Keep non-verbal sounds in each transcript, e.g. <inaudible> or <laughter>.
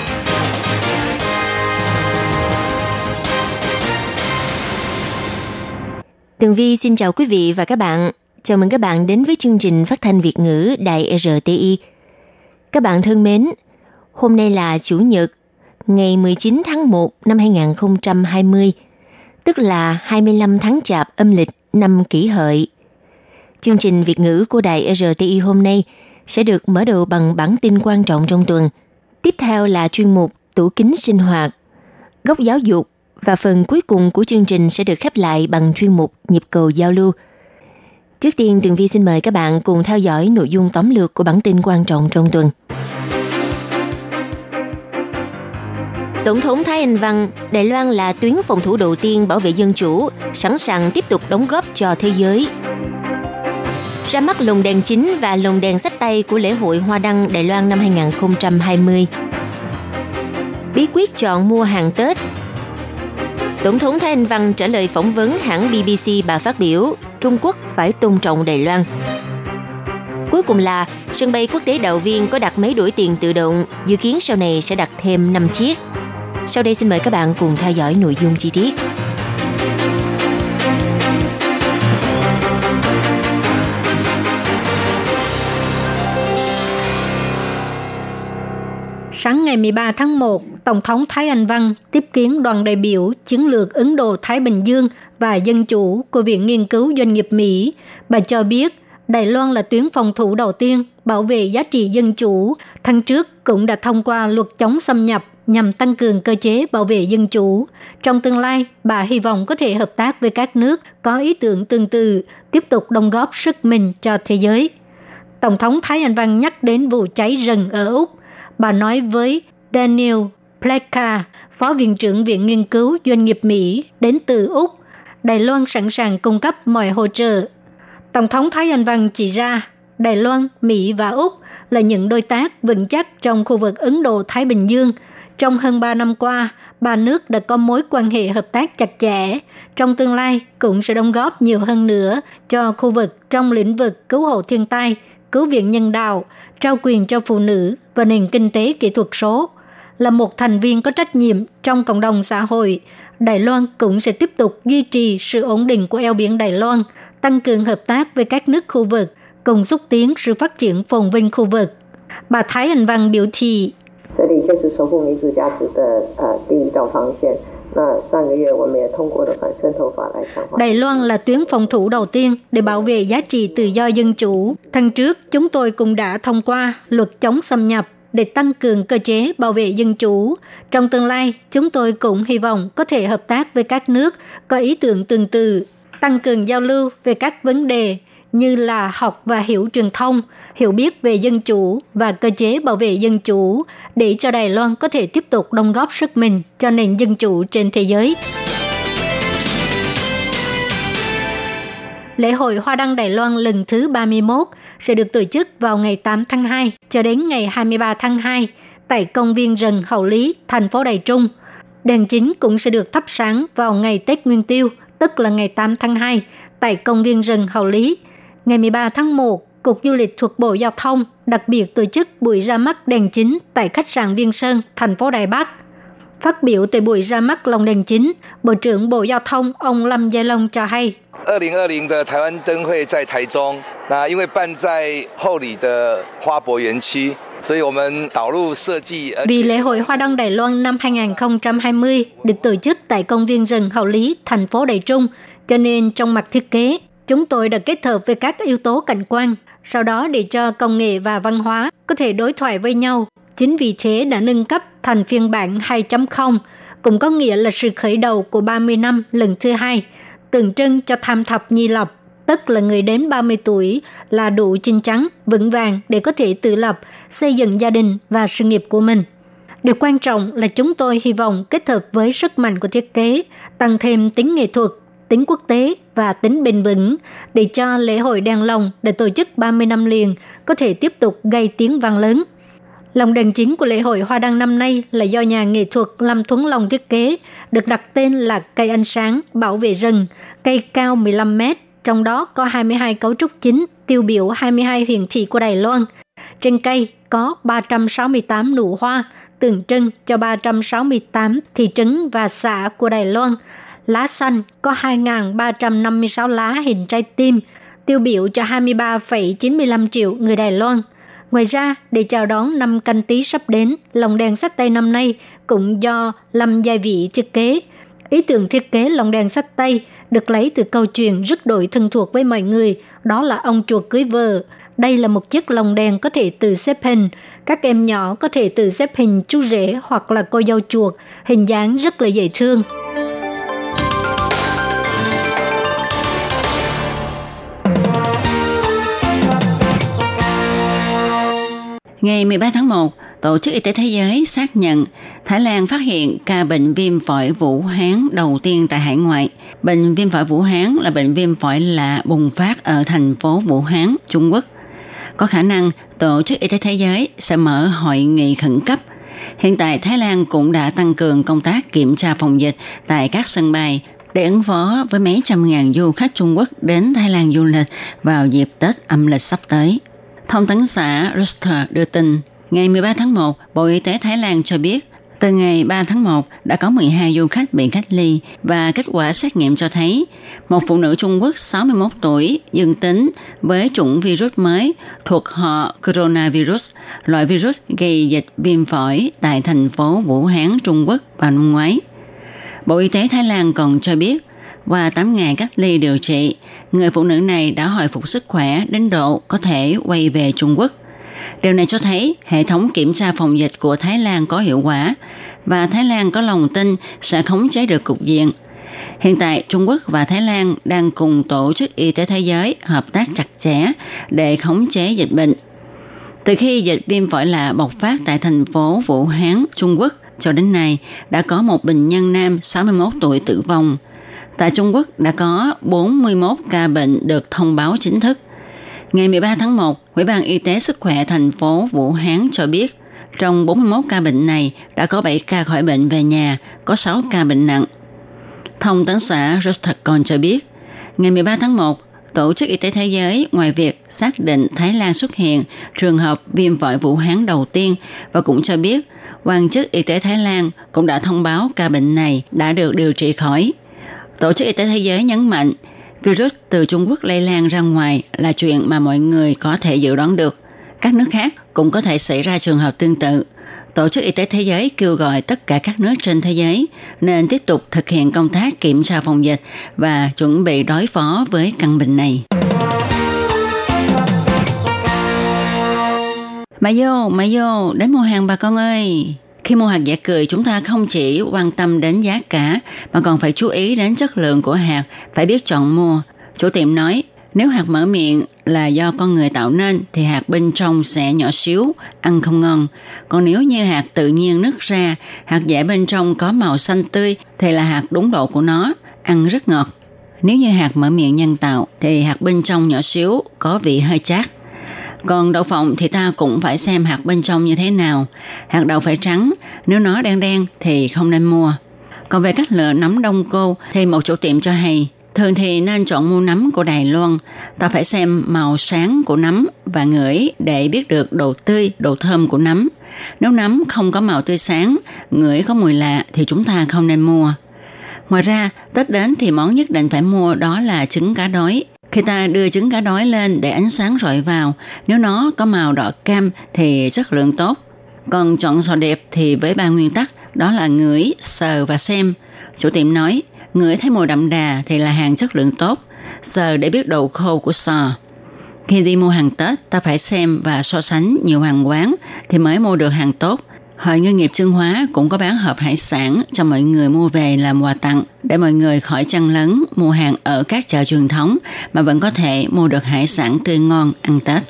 Tường Vi xin chào quý vị và các bạn. Chào mừng các bạn đến với chương trình phát thanh Việt ngữ Đài RTI. Các bạn thân mến, hôm nay là Chủ nhật, ngày 19 tháng 1 năm 2020, tức là 25 tháng Chạp âm lịch năm kỷ hợi. Chương trình Việt ngữ của Đài RTI hôm nay sẽ được mở đầu bằng bản tin quan trọng trong tuần. Tiếp theo là chuyên mục Tủ kính sinh hoạt, góc giáo dục và phần cuối cùng của chương trình sẽ được khép lại bằng chuyên mục nhịp cầu giao lưu. Trước tiên, Tường Vi xin mời các bạn cùng theo dõi nội dung tóm lược của bản tin quan trọng trong tuần. Tổng thống Thái Anh Văn, Đài Loan là tuyến phòng thủ đầu tiên bảo vệ dân chủ, sẵn sàng tiếp tục đóng góp cho thế giới. Ra mắt lồng đèn chính và lồng đèn sách tay của lễ hội Hoa Đăng Đài Loan năm 2020. Bí quyết chọn mua hàng Tết Tổng thống Thái Anh Văn trả lời phỏng vấn hãng BBC bà phát biểu Trung Quốc phải tôn trọng Đài Loan. Cuối cùng là sân bay quốc tế Đạo Viên có đặt máy đổi tiền tự động, dự kiến sau này sẽ đặt thêm 5 chiếc. Sau đây xin mời các bạn cùng theo dõi nội dung chi tiết. Sáng ngày 13 tháng 1, Tổng thống Thái Anh Văn tiếp kiến đoàn đại biểu chiến lược Ấn Độ-Thái Bình Dương và Dân Chủ của Viện Nghiên cứu Doanh nghiệp Mỹ. Bà cho biết Đài Loan là tuyến phòng thủ đầu tiên bảo vệ giá trị dân chủ. Tháng trước cũng đã thông qua luật chống xâm nhập nhằm tăng cường cơ chế bảo vệ dân chủ. Trong tương lai, bà hy vọng có thể hợp tác với các nước có ý tưởng tương tự, tiếp tục đóng góp sức mình cho thế giới. Tổng thống Thái Anh Văn nhắc đến vụ cháy rừng ở Úc. Bà nói với Daniel Pleka, Phó Viện trưởng Viện Nghiên cứu Doanh nghiệp Mỹ đến từ Úc, Đài Loan sẵn sàng cung cấp mọi hỗ trợ. Tổng thống Thái Anh Văn chỉ ra Đài Loan, Mỹ và Úc là những đối tác vững chắc trong khu vực Ấn Độ-Thái Bình Dương. Trong hơn 3 năm qua, ba nước đã có mối quan hệ hợp tác chặt chẽ. Trong tương lai cũng sẽ đóng góp nhiều hơn nữa cho khu vực trong lĩnh vực cứu hộ thiên tai, cứu viện nhân đạo, trao quyền cho phụ nữ và nền kinh tế kỹ thuật số – là một thành viên có trách nhiệm trong cộng đồng xã hội, Đài Loan cũng sẽ tiếp tục duy trì sự ổn định của eo biển Đài Loan, tăng cường hợp tác với các nước khu vực, cùng xúc tiến sự phát triển phồn vinh khu vực. Bà Thái Hành Văn biểu thị, Đài Loan là tuyến phòng thủ đầu tiên để bảo vệ giá trị tự do dân chủ. Tháng trước, chúng tôi cũng đã thông qua luật chống xâm nhập để tăng cường cơ chế bảo vệ dân chủ. Trong tương lai, chúng tôi cũng hy vọng có thể hợp tác với các nước có ý tưởng tương tự, tăng cường giao lưu về các vấn đề như là học và hiểu truyền thông, hiểu biết về dân chủ và cơ chế bảo vệ dân chủ để cho Đài Loan có thể tiếp tục đóng góp sức mình cho nền dân chủ trên thế giới. Lễ hội Hoa đăng Đài Loan lần thứ 31 sẽ được tổ chức vào ngày 8 tháng 2 cho đến ngày 23 tháng 2 tại công viên rừng Hậu Lý, thành phố Đài Trung. Đèn chính cũng sẽ được thắp sáng vào ngày Tết Nguyên Tiêu, tức là ngày 8 tháng 2, tại công viên rừng Hậu Lý Ngày 13 tháng 1, Cục Du lịch thuộc Bộ Giao thông đặc biệt tổ chức buổi ra mắt đèn chính tại khách sạn Viên Sơn, thành phố Đài Bắc. Phát biểu tại buổi ra mắt lồng đèn chính, Bộ trưởng Bộ Giao thông ông Lâm Gia Long cho hay. 二零二零的台湾灯会在台中，那因为办在后里的花博园区，所以我们导入设计。 Vì lễ hội Hoa Đăng Đài Loan năm 2020 được tổ chức tại công viên rừng Hậu Lý, thành phố Đài Trung, cho nên trong mặt thiết kế, chúng tôi đã kết hợp với các yếu tố cảnh quan, sau đó để cho công nghệ và văn hóa có thể đối thoại với nhau. Chính vì thế đã nâng cấp thành phiên bản 2.0, cũng có nghĩa là sự khởi đầu của 30 năm lần thứ hai, tượng trưng cho tham thập nhi lập, tức là người đến 30 tuổi là đủ chín chắn, vững vàng để có thể tự lập, xây dựng gia đình và sự nghiệp của mình. Điều quan trọng là chúng tôi hy vọng kết hợp với sức mạnh của thiết kế, tăng thêm tính nghệ thuật, tính quốc tế và tính bền vững để cho lễ hội đèn lồng được tổ chức 30 năm liền có thể tiếp tục gây tiếng vang lớn. Lồng đèn chính của lễ hội Hoa Đăng năm nay là do nhà nghệ thuật Lâm Thuấn Long thiết kế, được đặt tên là cây ánh sáng bảo vệ rừng, cây cao 15 mét, trong đó có 22 cấu trúc chính tiêu biểu 22 huyện thị của Đài Loan. Trên cây có 368 nụ hoa, tượng trưng cho 368 thị trấn và xã của Đài Loan. Lá xanh có 2.356 lá hình trái tim, tiêu biểu cho 23,95 triệu người Đài Loan. Ngoài ra, để chào đón năm canh tí sắp đến, lồng đèn sách tay năm nay cũng do Lâm Gia Vị thiết kế. Ý tưởng thiết kế lồng đèn sách tay được lấy từ câu chuyện rất đổi thân thuộc với mọi người, đó là ông chuột cưới vợ. Đây là một chiếc lồng đèn có thể tự xếp hình. Các em nhỏ có thể tự xếp hình chú rể hoặc là cô dâu chuột, hình dáng rất là dễ thương. Ngày 13 tháng 1, Tổ chức Y tế Thế giới xác nhận Thái Lan phát hiện ca bệnh viêm phổi Vũ Hán đầu tiên tại hải ngoại. Bệnh viêm phổi Vũ Hán là bệnh viêm phổi lạ bùng phát ở thành phố Vũ Hán, Trung Quốc. Có khả năng Tổ chức Y tế Thế giới sẽ mở hội nghị khẩn cấp. Hiện tại Thái Lan cũng đã tăng cường công tác kiểm tra phòng dịch tại các sân bay để ứng phó với mấy trăm ngàn du khách Trung Quốc đến Thái Lan du lịch vào dịp Tết âm lịch sắp tới. Thông tấn xã Reuters đưa tin, ngày 13 tháng 1, Bộ Y tế Thái Lan cho biết từ ngày 3 tháng 1 đã có 12 du khách bị cách ly và kết quả xét nghiệm cho thấy một phụ nữ Trung Quốc 61 tuổi dương tính với chủng virus mới thuộc họ coronavirus, loại virus gây dịch viêm phổi tại thành phố Vũ Hán, Trung Quốc vào năm ngoái. Bộ Y tế Thái Lan còn cho biết qua 8 ngày cách ly điều trị, người phụ nữ này đã hồi phục sức khỏe đến độ có thể quay về Trung Quốc. Điều này cho thấy hệ thống kiểm tra phòng dịch của Thái Lan có hiệu quả và Thái Lan có lòng tin sẽ khống chế được cục diện. Hiện tại, Trung Quốc và Thái Lan đang cùng Tổ chức Y tế Thế giới hợp tác chặt chẽ để khống chế dịch bệnh. Từ khi dịch viêm phổi lạ bộc phát tại thành phố Vũ Hán, Trung Quốc, cho đến nay đã có một bệnh nhân nam 61 tuổi tử vong – Tại Trung Quốc đã có 41 ca bệnh được thông báo chính thức. Ngày 13 tháng 1, Ủy ban Y tế Sức khỏe thành phố Vũ Hán cho biết, trong 41 ca bệnh này đã có 7 ca khỏi bệnh về nhà, có 6 ca bệnh nặng. Thông tấn xã Reuters còn cho biết, ngày 13 tháng 1, Tổ chức Y tế Thế giới ngoài việc xác định Thái Lan xuất hiện trường hợp viêm phổi Vũ Hán đầu tiên và cũng cho biết quan chức y tế Thái Lan cũng đã thông báo ca bệnh này đã được điều trị khỏi. Tổ chức Y tế Thế giới nhấn mạnh, virus từ Trung Quốc lây lan ra ngoài là chuyện mà mọi người có thể dự đoán được. Các nước khác cũng có thể xảy ra trường hợp tương tự. Tổ chức Y tế Thế giới kêu gọi tất cả các nước trên thế giới nên tiếp tục thực hiện công tác kiểm tra phòng dịch và chuẩn bị đối phó với căn bệnh này. Mày vô, mày vô, đến mua hàng bà con ơi! Khi mua hạt giả cười, chúng ta không chỉ quan tâm đến giá cả mà còn phải chú ý đến chất lượng của hạt, phải biết chọn mua. Chủ tiệm nói, nếu hạt mở miệng là do con người tạo nên thì hạt bên trong sẽ nhỏ xíu, ăn không ngon. Còn nếu như hạt tự nhiên nứt ra, hạt dẻ bên trong có màu xanh tươi thì là hạt đúng độ của nó, ăn rất ngọt. Nếu như hạt mở miệng nhân tạo thì hạt bên trong nhỏ xíu, có vị hơi chát. Còn đậu phộng thì ta cũng phải xem hạt bên trong như thế nào. Hạt đậu phải trắng, nếu nó đen đen thì không nên mua. Còn về cách lựa nấm đông cô thì một chủ tiệm cho hay, thường thì nên chọn mua nấm của Đài Loan. Ta phải xem màu sáng của nấm và ngửi để biết được độ tươi, độ thơm của nấm. Nếu nấm không có màu tươi sáng, ngửi có mùi lạ thì chúng ta không nên mua. Ngoài ra, Tết đến thì món nhất định phải mua đó là trứng cá đói. Khi ta đưa trứng cá đói lên để ánh sáng rọi vào, nếu nó có màu đỏ cam thì chất lượng tốt. Còn chọn sò đẹp thì với ba nguyên tắc đó là ngửi, sờ và xem. Chủ tiệm nói, ngửi thấy mùi đậm đà thì là hàng chất lượng tốt, sờ để biết độ khô của sò. Khi đi mua hàng Tết, ta phải xem và so sánh nhiều hàng quán thì mới mua được hàng tốt. Hội Ngư nghiệp Trương Hóa cũng có bán hộp hải sản cho mọi người mua về làm quà tặng để mọi người khỏi chăn lấn mua hàng ở các chợ truyền thống mà vẫn có thể mua được hải sản tươi ngon ăn Tết.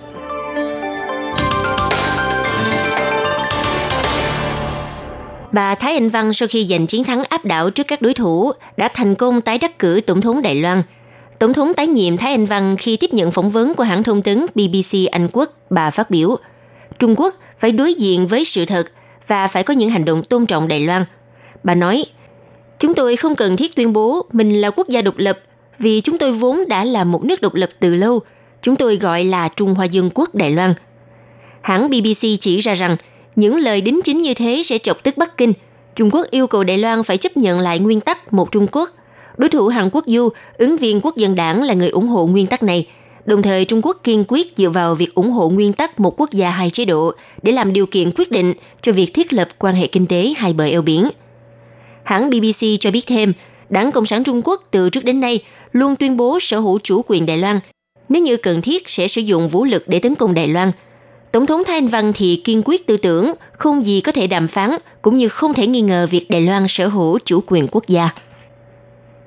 Bà Thái Anh Văn sau khi giành chiến thắng áp đảo trước các đối thủ đã thành công tái đắc cử tổng thống Đài Loan. Tổng thống tái nhiệm Thái Anh Văn khi tiếp nhận phỏng vấn của hãng thông tấn BBC Anh Quốc, bà phát biểu Trung Quốc phải đối diện với sự thật và phải có những hành động tôn trọng Đài Loan. Bà nói, chúng tôi không cần thiết tuyên bố mình là quốc gia độc lập vì chúng tôi vốn đã là một nước độc lập từ lâu. Chúng tôi gọi là Trung Hoa Dân Quốc Đài Loan. Hãng BBC chỉ ra rằng những lời đính chính như thế sẽ chọc tức Bắc Kinh. Trung Quốc yêu cầu Đài Loan phải chấp nhận lại nguyên tắc một Trung Quốc. Đối thủ Hàn Quốc Du, ứng viên quốc dân đảng là người ủng hộ nguyên tắc này. Đồng thời Trung Quốc kiên quyết dựa vào việc ủng hộ nguyên tắc một quốc gia hai chế độ để làm điều kiện quyết định cho việc thiết lập quan hệ kinh tế hai bờ eo biển. Hãng BBC cho biết thêm, Đảng Cộng sản Trung Quốc từ trước đến nay luôn tuyên bố sở hữu chủ quyền Đài Loan. Nếu như cần thiết sẽ sử dụng vũ lực để tấn công Đài Loan – Tổng thống Thái Anh Văn thì kiên quyết tư tưởng không gì có thể đàm phán, cũng như không thể nghi ngờ việc Đài Loan sở hữu chủ quyền quốc gia.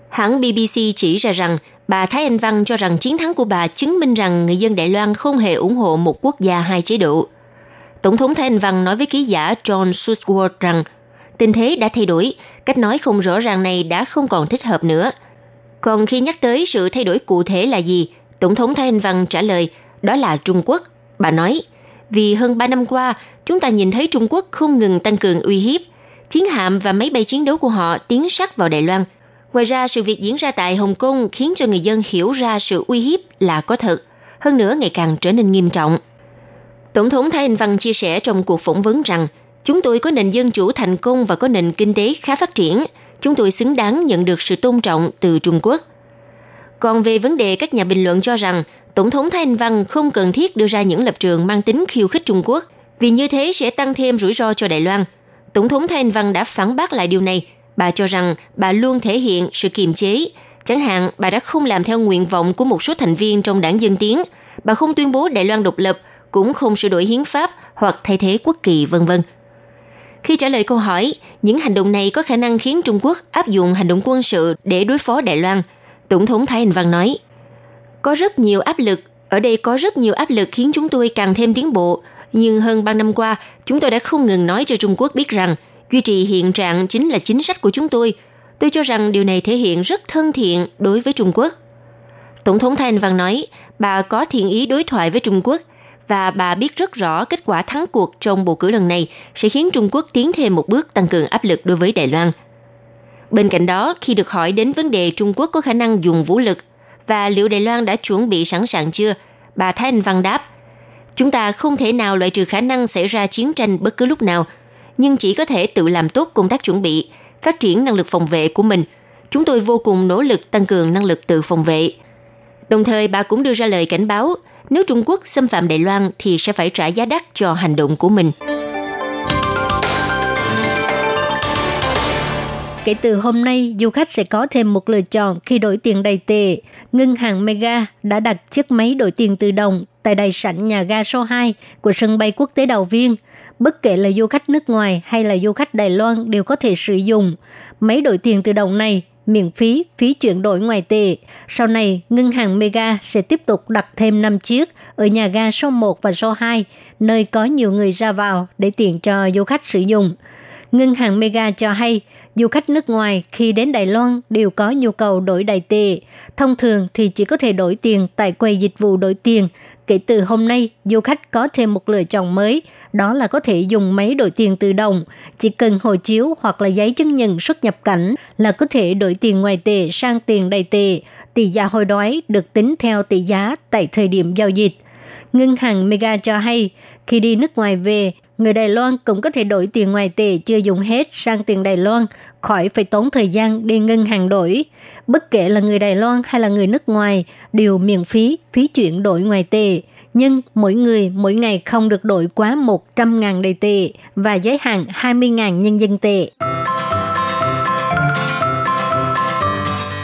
Hãng BBC chỉ ra rằng bà Thái Anh Văn cho rằng chiến thắng của bà chứng minh rằng người dân Đài Loan không hề ủng hộ một quốc gia hai chế độ. Tổng thống Thái Anh Văn nói với ký giả John Susworth rằng tình thế đã thay đổi, cách nói không rõ ràng này đã không còn thích hợp nữa. Còn khi nhắc tới sự thay đổi cụ thể là gì, Tổng thống Thái Anh Văn trả lời đó là Trung Quốc. Bà nói, vì hơn 3 năm qua, chúng ta nhìn thấy Trung Quốc không ngừng tăng cường uy hiếp. Chiến hạm và máy bay chiến đấu của họ tiến sát vào Đài Loan. Ngoài ra, sự việc diễn ra tại Hồng Kông khiến cho người dân hiểu ra sự uy hiếp là có thật, hơn nữa ngày càng trở nên nghiêm trọng. Tổng thống Thái Anh Văn chia sẻ trong cuộc phỏng vấn rằng, chúng tôi có nền dân chủ thành công và có nền kinh tế khá phát triển. Chúng tôi xứng đáng nhận được sự tôn trọng từ Trung Quốc. Còn về vấn đề các nhà bình luận cho rằng Tổng thống Thái Anh Văn không cần thiết đưa ra những lập trường mang tính khiêu khích Trung Quốc, vì như thế sẽ tăng thêm rủi ro cho Đài Loan. Tổng thống Thái Anh Văn đã phản bác lại điều này. Bà cho rằng bà luôn thể hiện sự kiềm chế. Chẳng hạn, bà đã không làm theo nguyện vọng của một số thành viên trong đảng Dân Tiến. Bà không tuyên bố Đài Loan độc lập, cũng không sửa đổi hiến pháp hoặc thay thế quốc kỳ, vân vân. Khi trả lời câu hỏi, những hành động này có khả năng khiến Trung Quốc áp dụng hành động quân sự để đối phó Đài Loan, Tổng thống Thái Anh Văn nói – có rất nhiều áp lực. Ở đây có rất nhiều áp lực khiến chúng tôi càng thêm tiến bộ. Nhưng hơn 3 năm qua, chúng tôi đã không ngừng nói cho Trung Quốc biết rằng duy trì hiện trạng chính là chính sách của chúng tôi. Tôi cho rằng điều này thể hiện rất thân thiện đối với Trung Quốc. Tổng thống Thanh Văn nói, bà có thiện ý đối thoại với Trung Quốc và bà biết rất rõ kết quả thắng cuộc trong bầu cử lần này sẽ khiến Trung Quốc tiến thêm một bước tăng cường áp lực đối với Đài Loan. Bên cạnh đó, khi được hỏi đến vấn đề Trung Quốc có khả năng dùng vũ lực và liệu Đài Loan đã chuẩn bị sẵn sàng chưa? Bà Thanh Văn đáp, chúng ta không thể nào loại trừ khả năng xảy ra chiến tranh bất cứ lúc nào, nhưng chỉ có thể tự làm tốt công tác chuẩn bị, phát triển năng lực phòng vệ của mình. Chúng tôi vô cùng nỗ lực tăng cường năng lực tự phòng vệ. Đồng thời, bà cũng đưa ra lời cảnh báo, nếu Trung Quốc xâm phạm Đài Loan thì sẽ phải trả giá đắt cho hành động của mình. Kể từ hôm nay, du khách sẽ có thêm một lựa chọn khi đổi tiền đầy tệ. Ngân hàng Mega đã đặt chiếc máy đổi tiền tự động tại đài sảnh nhà ga số 2 của sân bay quốc tế Đào Viên. Bất kể là du khách nước ngoài hay là du khách Đài Loan đều có thể sử dụng. Máy đổi tiền tự động này miễn phí phí chuyển đổi ngoài tệ. Sau này, ngân hàng Mega sẽ tiếp tục đặt thêm 5 chiếc ở nhà ga số 1 và số 2, nơi có nhiều người ra vào để tiện cho du khách sử dụng. Ngân hàng Mega cho hay, du khách nước ngoài khi đến Đài Loan đều có nhu cầu đổi đại tệ. Thông thường thì chỉ có thể đổi tiền tại quầy dịch vụ đổi tiền. Kể từ hôm nay, du khách có thêm một lựa chọn mới, đó là có thể dùng máy đổi tiền tự động. Chỉ cần hộ chiếu hoặc là giấy chứng nhận xuất nhập cảnh là có thể đổi tiền ngoài tệ sang tiền đầy tệ. Tỷ giá hồi đoái được tính theo tỷ giá tại thời điểm giao dịch. Ngân hàng Mega cho hay, khi đi nước ngoài về, người Đài Loan cũng có thể đổi tiền ngoài tệ chưa dùng hết sang tiền Đài Loan, khỏi phải tốn thời gian đi ngân hàng đổi. Bất kể là người Đài Loan hay là người nước ngoài, đều miễn phí phí chuyển đổi ngoài tệ. Nhưng mỗi người mỗi ngày không được đổi quá 100.000 đầy tệ và giới hạn 20.000 nhân dân tệ.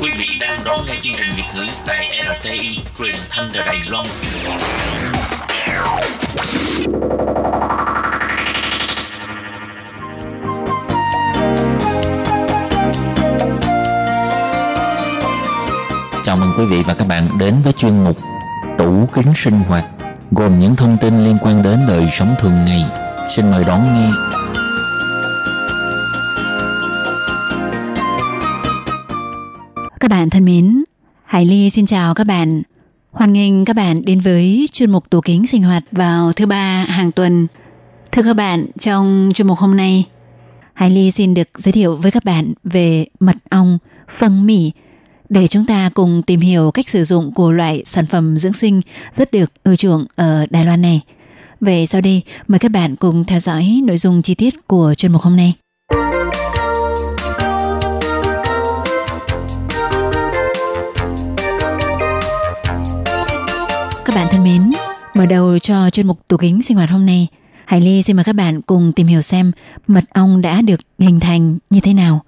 Quý vị đang đón nghe chương trình Việt ngữ tại RTI truyền thanh từ Đài Loan. Quý vị và các bạn đến với chuyên mục Tủ kính sinh hoạt gồm những thông tin liên quan đến đời sống thường ngày. Xin mời đón nghe. Các bạn thân mến, Hải Ly xin chào các bạn. Hoan nghênh các bạn đến với chuyên mục tủ kính sinh hoạt vào thứ ba hàng tuần. Thưa các bạn, trong chuyên mục hôm nay, Hải Ly xin được giới thiệu với các bạn về mật ong, phân mỉ để chúng ta cùng tìm hiểu cách sử dụng của loại sản phẩm dưỡng sinh rất được ưa chuộng ở Đài Loan này. Về sau đây, mời các bạn cùng theo dõi nội dung chi tiết của chuyên mục hôm nay. Các bạn thân mến, mở đầu cho chuyên mục tủ kính sinh hoạt hôm nay, Hải Ly xin mời các bạn cùng tìm hiểu xem mật ong đã được hình thành như thế nào.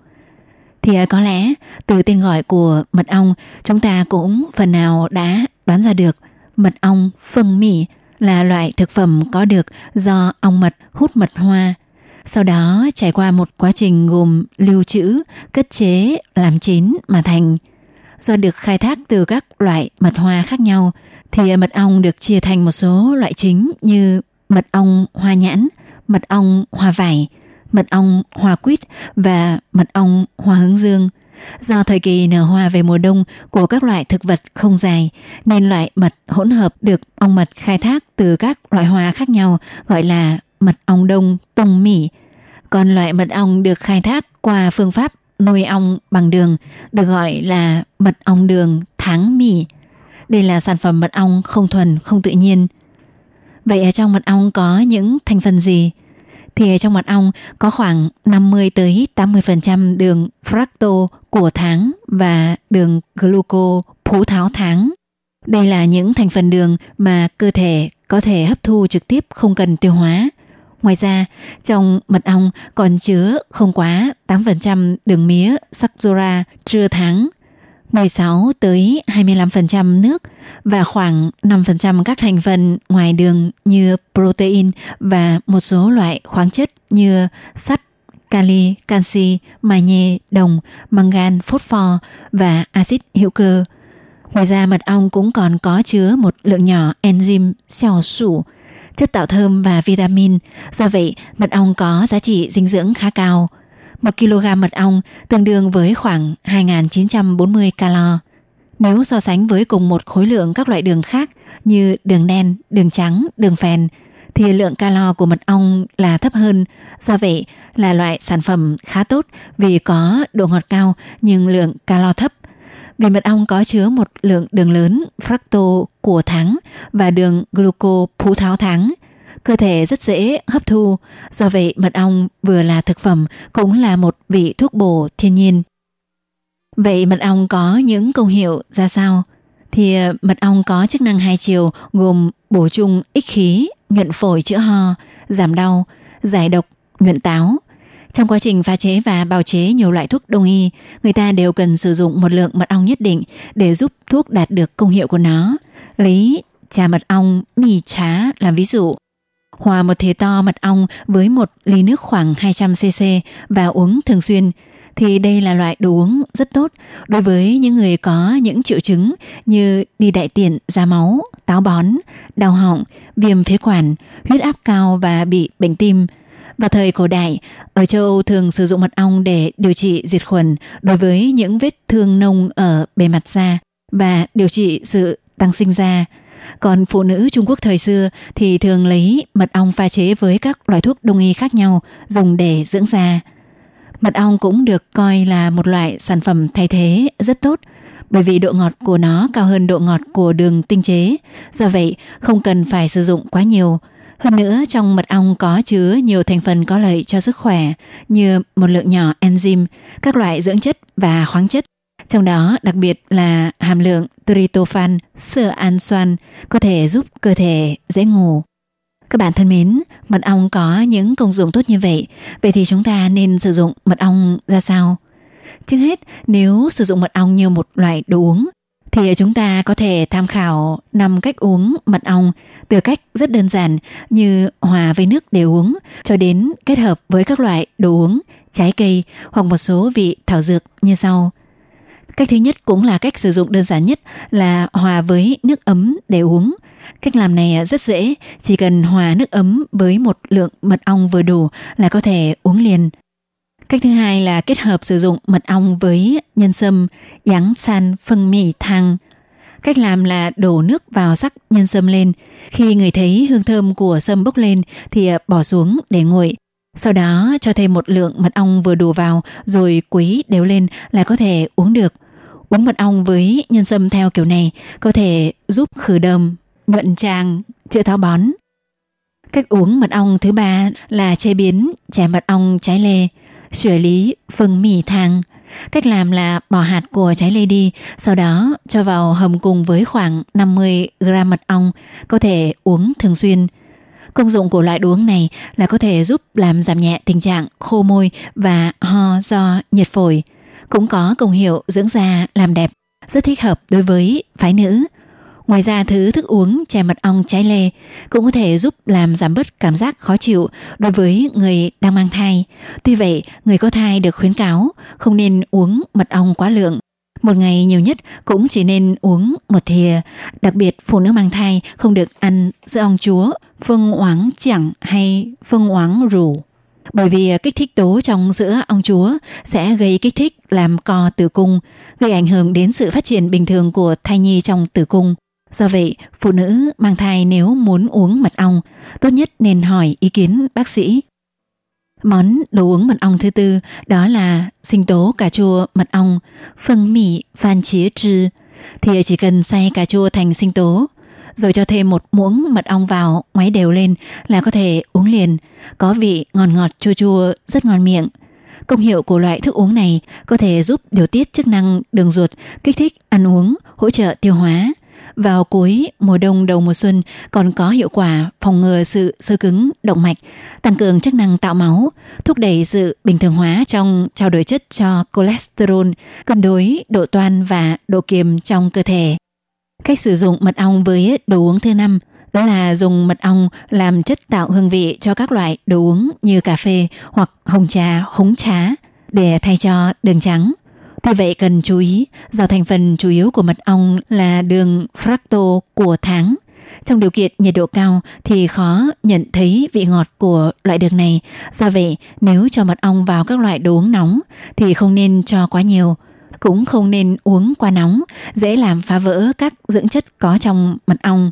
Thì à, có lẽ từ tên gọi của mật ong, chúng ta cũng phần nào đã đoán ra được mật ong phân mì là loại thực phẩm có được do ong mật hút mật hoa. Sau đó trải qua một quá trình gồm lưu trữ, cất chế, làm chín mà thành. Do được khai thác từ các loại mật hoa khác nhau, thì à, mật ong được chia thành một số loại chính như mật ong hoa nhãn, mật ong hoa vải, mật ong hoa quýt và mật ong hoa hướng dương. Do thời kỳ nở hoa về mùa đông của các loại thực vật không dài, nên loại mật hỗn hợp được ong mật khai thác từ các loại hoa khác nhau gọi là mật ong đông tông mỉ. Còn loại mật ong được khai thác qua phương pháp nuôi ong bằng đường được gọi là mật ong đường tháng mỉ. Đây là sản phẩm mật ong không thuần, không tự nhiên. Vậy ở trong mật ong có những thành phần gì? Thì trong mật ong có khoảng 50 tới 80% đường fructo của tháng và đường gluco phú tháo tháng. Đây là những thành phần đường mà cơ thể có thể hấp thu trực tiếp không cần tiêu hóa. Ngoài ra, trong mật ong còn chứa không quá 8% đường mía Saxora chưa tháng 16 tới 25% nước và khoảng 5% các thành phần ngoài đường như protein và một số loại khoáng chất như sắt, kali, canxi, magie, đồng, mangan, phosphor và axit hữu cơ. Ngoài ra mật ong cũng còn có chứa một lượng nhỏ enzyme xeo sủ, chất tạo thơm và vitamin. Do vậy, mật ong có giá trị dinh dưỡng khá cao. 1 kg mật ong tương đương với khoảng 2.940 calo. Nếu so sánh với cùng một khối lượng các loại đường khác như đường đen, đường trắng, đường phèn, thì lượng calo của mật ong là thấp hơn. Do vậy là loại sản phẩm khá tốt vì có độ ngọt cao nhưng lượng calo thấp. Vì mật ong có chứa một lượng đường lớn fructo của tháng và đường gluco phú tháo tháng – cơ thể rất dễ hấp thu. Do vậy, mật ong vừa là thực phẩm cũng là một vị thuốc bổ thiên nhiên. Vậy mật ong có những công hiệu ra sao? Thì ờ, mật ong có chức năng hai chiều gồm bổ trung ích khí, nhuận phổi chữa ho, giảm đau, giải độc, nhuận táo. Trong quá trình pha chế và bào chế nhiều loại thuốc đông y, người ta đều cần sử dụng một lượng mật ong nhất định để giúp thuốc đạt được công hiệu của nó. Lấy trà mật ong, mì trá làm ví dụ. Hòa một thìa to mật ong với một ly nước khoảng 200cc và uống thường xuyên thì đây là loại đồ uống rất tốt đối với những người có những triệu chứng như đi đại tiện, ra máu, táo bón, đau họng, viêm phế quản, huyết áp cao và bị bệnh tim. Vào thời cổ đại, ở châu Âu thường sử dụng mật ong để điều trị diệt khuẩn đối với những vết thương nông ở bề mặt da. và điều trị sự tăng sinh da. Còn phụ nữ Trung Quốc thời xưa thì thường lấy mật ong pha chế với các loại thuốc đông y khác nhau dùng để dưỡng da. Mật ong cũng được coi là một loại sản phẩm thay thế rất tốt bởi vì độ ngọt của nó cao hơn độ ngọt của đường tinh chế. Do vậy, không cần phải sử dụng quá nhiều. Hơn nữa, trong mật ong có chứa nhiều thành phần có lợi cho sức khỏe như một lượng nhỏ enzyme, các loại dưỡng chất và khoáng chất. Trong đó đặc biệt là hàm lượng tryptophan, sơ an xoan có thể giúp cơ thể dễ ngủ. Các bạn thân mến, mật ong có những công dụng tốt như vậy, vậy thì chúng ta nên sử dụng mật ong ra sao? Trước hết, nếu sử dụng mật ong như một loại đồ uống, thì chúng ta có thể tham khảo 5 cách uống mật ong từ cách rất đơn giản như hòa với nước để uống cho đến kết hợp với các loại đồ uống, trái cây hoặc một số vị thảo dược như sau. Cách thứ nhất cũng là cách sử dụng đơn giản nhất là hòa với nước ấm để uống. Cách làm này à, rất dễ, chỉ cần hòa nước ấm với một lượng mật ong vừa đủ là có thể uống liền. Cách thứ hai là kết hợp sử dụng mật ong với nhân sâm, yáng san, phân mì thang. Cách làm là đổ nước vào sắc nhân sâm lên. Khi người thấy hương thơm của sâm bốc lên thì à, bỏ xuống để nguội. Sau đó cho thêm một lượng mật ong vừa đủ vào rồi quấy đều lên là có thể uống được. Uống mật ong với nhân sâm theo kiểu này có thể giúp khử đờm, nhuận tràng, chữa táo bón. Cách uống mật ong thứ ba là chế biến chè mật ong trái lê, xử lý phần mì thang. Cách làm là bỏ hạt của trái lê đi, sau đó cho vào hầm cùng với khoảng 50 gram mật ong, có thể uống thường xuyên. Công dụng của loại đồ uống này là có thể giúp làm giảm nhẹ tình trạng khô môi và ho do nhiệt phổi – cũng có công hiệu dưỡng da làm đẹp, rất thích hợp đối với phái nữ. Ngoài ra thứ thức uống chè mật ong trái lê cũng có thể giúp làm giảm bớt cảm giác khó chịu đối với người đang mang thai. Tuy vậy, người có thai được khuyến cáo không nên uống mật ong quá lượng. Một ngày nhiều nhất cũng chỉ nên uống một thìa. Đặc biệt phụ nữ mang thai không được ăn sữa ong chúa, phương oáng chẳng hay phương oáng rủ bởi vì à, kích thích tố trong sữa ong chúa sẽ gây kích thích làm co tử cung, gây ảnh hưởng đến sự phát triển bình thường của thai nhi trong tử cung. Do vậy, phụ nữ mang thai nếu muốn uống mật ong, tốt nhất nên hỏi ý kiến bác sĩ. Món đồ uống mật ong thứ tư đó là sinh tố cà chua mật ong, phân mì phan chế trư. Thì chỉ cần xay cà chua thành sinh tố, rồi cho thêm một muỗng mật ong vào, ngoáy đều lên là có thể uống liền. Có vị ngọt ngọt chua chua, rất ngon miệng. Công hiệu của loại thức uống này có thể giúp điều tiết chức năng đường ruột, kích thích ăn uống, hỗ trợ tiêu hóa. Vào cuối mùa đông đầu mùa xuân còn có hiệu quả phòng ngừa sự sơ cứng động mạch, tăng cường chức năng tạo máu, thúc đẩy sự bình thường hóa trong trao đổi chất cho cholesterol, cân đối độ toan và độ kiềm trong cơ thể. Cách sử dụng mật ong với đồ uống thứ năm đó là dùng mật ong làm chất tạo hương vị cho các loại đồ uống như cà phê hoặc hồng trà, húng trà để thay cho đường trắng. Tuy vậy cần chú ý, do thành phần chủ yếu của mật ong là đường fracto của tháng. Trong điều kiện nhiệt độ cao thì khó nhận thấy vị ngọt của loại đường này. Do vậy, nếu cho mật ong vào các loại đồ uống nóng thì không nên cho quá nhiều – cũng không nên uống quá nóng, dễ làm phá vỡ các dưỡng chất có trong mật ong.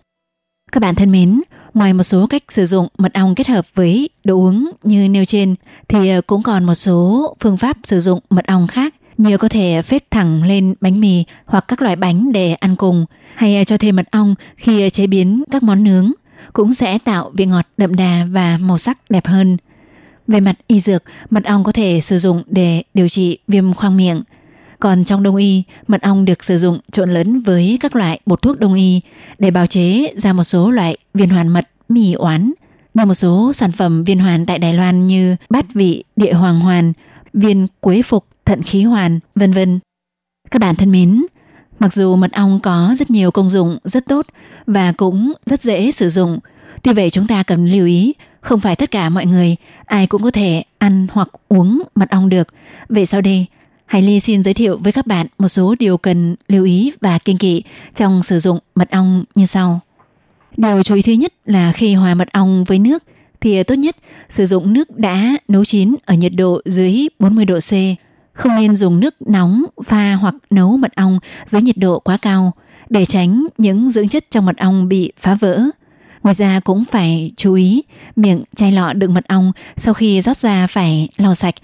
Các bạn thân mến, ngoài một số cách sử dụng mật ong kết hợp với đồ uống như nêu trên thì ờ, cũng còn một số phương pháp sử dụng mật ong khác như có thể phết thẳng lên bánh mì hoặc các loại bánh để ăn cùng hay ờ, cho thêm mật ong khi ờ, chế biến các món nướng cũng sẽ tạo vị ngọt đậm đà và màu sắc đẹp hơn. Về mặt y dược, mật ong có thể sử dụng để điều trị viêm khoang miệng, còn trong đông y, mật ong được sử dụng trộn lẫn với các loại bột thuốc đông y để bào chế ra một số loại viên hoàn mật, mì oán, như một số sản phẩm viên hoàn tại Đài Loan như bát vị, địa hoàng hoàn, viên quế phục, thận khí hoàn, vân vân. Các bạn thân mến, mặc dù mật ong có rất nhiều công dụng rất tốt và cũng rất dễ sử dụng, tuy vậy chúng ta cần lưu ý không phải tất cả mọi người ai cũng có thể ăn hoặc uống mật ong được. Vậy sau đây, Hải Ly xin giới thiệu với các bạn một số điều cần lưu ý và kiên kỵ trong sử dụng mật ong như sau. Điều chú ý thứ nhất là khi hòa mật ong với nước thì tốt nhất sử dụng nước đã nấu chín ở nhiệt độ dưới 40 độ C. Không nên dùng nước nóng pha hoặc nấu mật ong dưới nhiệt độ quá cao để tránh những dưỡng chất trong mật ong bị phá vỡ. Ngoài ra cũng phải chú ý miệng chai lọ đựng mật ong sau khi rót ra phải lau sạch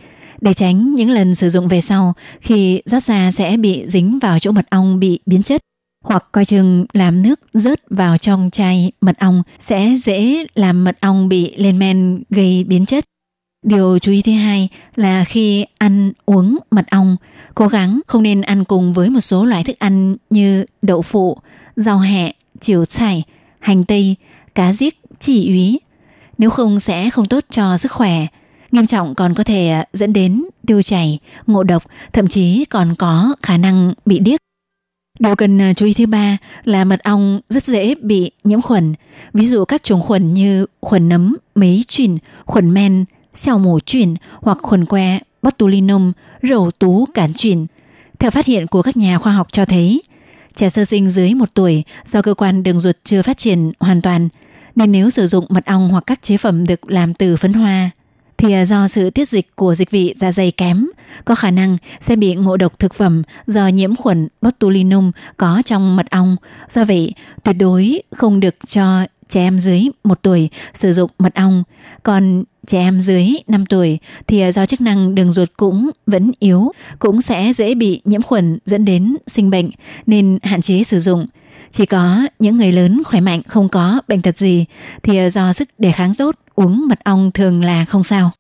để tránh những lần sử dụng về sau khi rót ra sẽ bị dính vào chỗ mật ong bị biến chất hoặc coi chừng làm nước rớt vào trong chai mật ong sẽ dễ làm mật ong bị lên men gây biến chất. Điều chú ý thứ hai là khi ăn uống mật ong, cố gắng không nên ăn cùng với một số loại thức ăn như đậu phụ, rau hẹ, chiều xài, hành tây, cá giết, chỉ úy. Nếu không sẽ không tốt cho sức khỏe. Nghiêm trọng còn có thể à, dẫn đến tiêu chảy, ngộ độc, thậm chí còn có khả năng bị điếc. Điều cần à, chú ý thứ ba là mật ong rất dễ bị nhiễm khuẩn. Ví dụ các chủng khuẩn như khuẩn nấm, mấy chuyển, khuẩn men, xào mổ chuyển hoặc khuẩn que botulinum, rầu tú cản chuyển. Theo phát hiện của các nhà khoa học cho thấy, trẻ sơ sinh dưới 1 tuổi do cơ quan đường ruột chưa phát triển hoàn toàn, nên nếu sử dụng mật ong hoặc các chế phẩm được làm từ phấn hoa, thì à, do sự tiết dịch của dịch vị dạ dày kém, có khả năng sẽ bị ngộ độc thực phẩm do nhiễm khuẩn botulinum có trong mật ong. Do vậy, tuyệt đối không được cho trẻ em dưới 1 tuổi sử dụng mật ong. Còn trẻ em dưới 5 tuổi thì à, do chức năng đường ruột cũng vẫn yếu, cũng sẽ dễ bị nhiễm khuẩn dẫn đến sinh bệnh nên hạn chế sử dụng. Chỉ có những người lớn khỏe mạnh không có bệnh tật gì thì ờ, do sức đề kháng tốt, uống mật ong thường là không sao.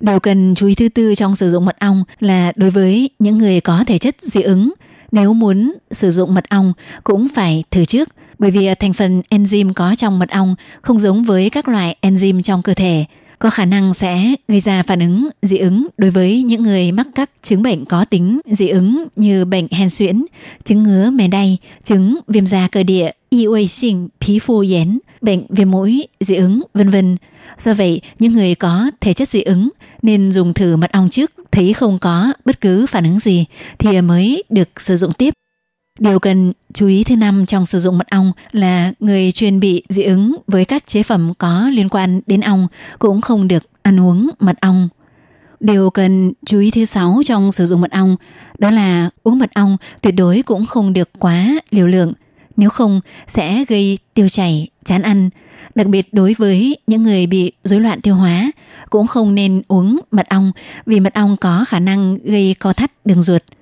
Điều cần chú ý thứ tư trong sử dụng mật ong là đối với những người có thể chất dị ứng. Nếu muốn sử dụng mật ong cũng phải thử trước bởi vì ờ, thành phần enzyme có trong mật ong không giống với các loại enzyme trong cơ thể có khả năng sẽ gây ra phản ứng dị ứng đối với những người mắc các chứng bệnh có tính dị ứng như bệnh hen suyễn, chứng ngứa mề đay, chứng viêm da cơ địa, y sinh, phí phu yến, bệnh viêm mũi, dị ứng, vân vân. Do vậy, những người có thể chất dị ứng nên dùng thử mật ong trước, thấy không có bất cứ phản ứng gì thì mới được sử dụng tiếp. Điều cần chú ý thứ năm trong sử dụng mật ong là người chuyên bị dị ứng với các chế phẩm có liên quan đến ong cũng không được ăn uống mật ong. Điều cần chú ý thứ sáu trong sử dụng mật ong đó là uống mật ong tuyệt đối cũng không được quá liều lượng, nếu không sẽ gây tiêu chảy, chán ăn. Đặc biệt đối với những người bị rối loạn tiêu hóa cũng không nên uống mật ong vì mật ong có khả năng gây co thắt đường ruột –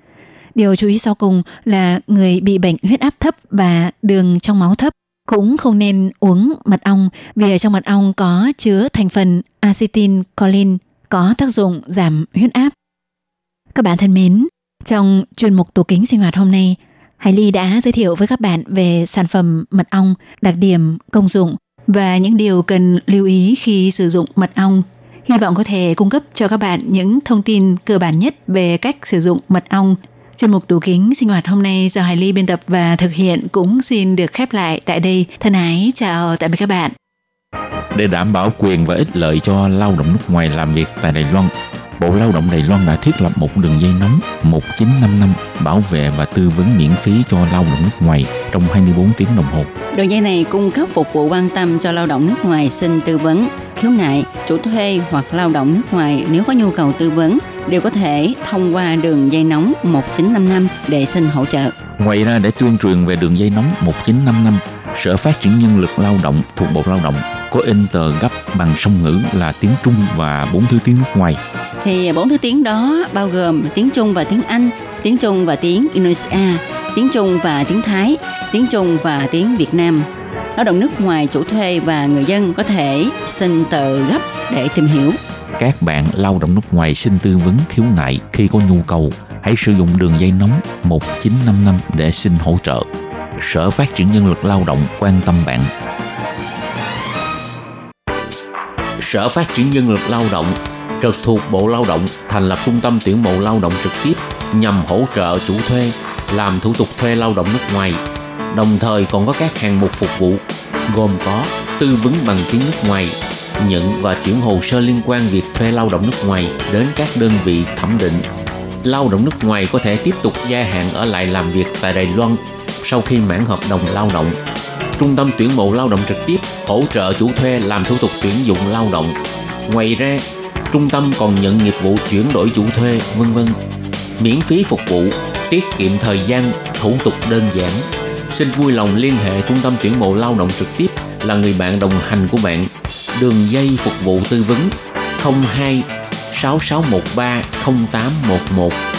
Điều chú ý sau cùng là người bị bệnh huyết áp thấp và đường trong máu thấp cũng không nên uống mật ong vì ở trong mật ong có chứa thành phần acetylcholine có tác dụng giảm huyết áp. Các bạn thân mến, trong chuyên mục tủ kính sinh hoạt hôm nay, Hải Ly đã giới thiệu với các bạn về sản phẩm mật ong, đặc điểm, công dụng và những điều cần lưu ý khi sử dụng mật ong. Hy vọng có thể cung cấp cho các bạn những thông tin cơ bản nhất về cách sử dụng mật ong Chuyên mục tủ kính sinh hoạt hôm nay do Hải Ly biên tập và thực hiện cũng xin được khép lại tại đây. Thân ái chào tạm biệt các bạn. Để đảm bảo quyền và ích lợi cho lao động nước ngoài làm việc tại Đài Loan, Bộ Lao động Đài Loan đã thiết lập một đường dây nóng 1955 bảo vệ và tư vấn miễn phí cho lao động nước ngoài trong 24 tiếng đồng hồ. Đường dây này cung cấp phục vụ quan tâm cho lao động nước ngoài xin tư vấn, khiếu nại, chủ thuê hoặc lao động nước ngoài nếu có nhu cầu tư vấn đều có thể thông qua đường dây nóng 1955 để xin hỗ trợ. Ngoài ra để tuyên truyền về đường dây nóng 1955, Sở Phát triển Nhân lực Lao động thuộc Bộ Lao động có in tờ gấp bằng song ngữ là tiếng Trung và bốn thứ tiếng nước ngoài. Thì bốn thứ tiếng đó bao gồm tiếng Trung và tiếng Anh, tiếng Trung và tiếng Indonesia, tiếng Trung và tiếng Thái, tiếng Trung và tiếng Việt Nam. Lao động nước ngoài chủ thuê và người dân có thể xin tờ gấp để tìm hiểu. Các bạn lao động nước ngoài xin tư vấn khiếu nại khi có nhu cầu, hãy sử dụng đường dây nóng 1955 để xin hỗ trợ. Sở Phát triển Nhân lực Lao động quan tâm bạn. Sở Phát triển Nhân lực Lao động trực thuộc Bộ Lao động thành lập trung tâm tuyển mộ lao động trực tiếp nhằm hỗ trợ chủ thuê làm thủ tục thuê lao động nước ngoài. Đồng thời còn có các hàng mục phục vụ gồm có tư vấn bằng tiếng nước ngoài, nhận và chuyển hồ sơ liên quan việc thuê lao động nước ngoài đến các đơn vị thẩm định. Lao động nước ngoài có thể tiếp tục gia hạn ở lại làm việc tại Đài Loan sau khi mãn hợp đồng lao động. Trung tâm tuyển mộ lao động trực tiếp hỗ trợ chủ thuê làm thủ tục tuyển dụng lao động. Ngoài ra, trung tâm còn nhận nghiệp vụ chuyển đổi chủ thuê, vân vân. miễn phí phục vụ, tiết kiệm thời gian, thủ tục đơn giản. Xin vui lòng liên hệ Trung tâm tuyển mộ lao động trực tiếp là người bạn đồng hành của bạn. Đường dây phục vụ tư vấn 02 6613 0811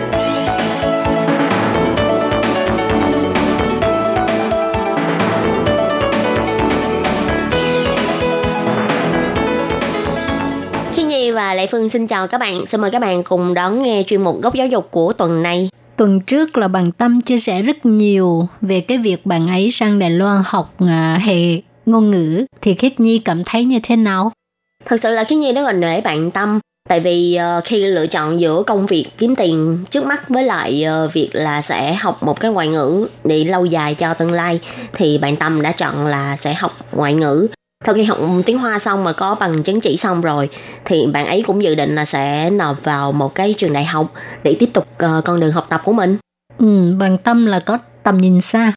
Phương xin chào các bạn. Xin mời các bạn cùng đón nghe chuyên mục góc giáo dục của tuần này. Tuần trước là bạn Tâm chia sẻ rất nhiều về cái việc bạn ấy sang Đài Loan học à, hệ ngôn ngữ thì Khiết Nhi cảm thấy như thế nào? Thực sự là Khi Nhi rất là nể bạn Tâm. Tại vì ờ, khi lựa chọn giữa công việc kiếm tiền trước mắt với lại ờ, việc là sẽ học một cái ngoại ngữ để lâu dài cho tương lai thì bạn Tâm đã chọn là sẽ học ngoại ngữ. Sau khi học tiếng Hoa xong mà có bằng chứng chỉ xong rồi thì bạn ấy cũng dự định là sẽ nộp vào một cái trường đại học để tiếp tục ờ, con đường học tập của mình. Ừ, bạn Tâm là có tầm nhìn xa.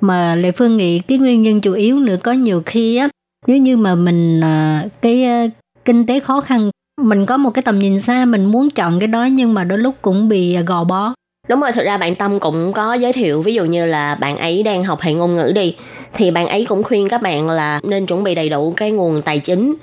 Mà Lệ Phương nghĩ cái nguyên nhân chủ yếu nữa có nhiều khi á, nếu như mà mình à, cái à, kinh tế khó khăn, mình có một cái tầm nhìn xa, mình muốn chọn cái đó nhưng mà đôi lúc cũng bị à, gò bó. Đúng rồi, thực ra bạn Tâm cũng có giới thiệu ví dụ như là bạn ấy đang học hệ ngôn ngữ đi thì bạn ấy cũng khuyên các bạn là nên chuẩn bị đầy đủ cái nguồn tài chính.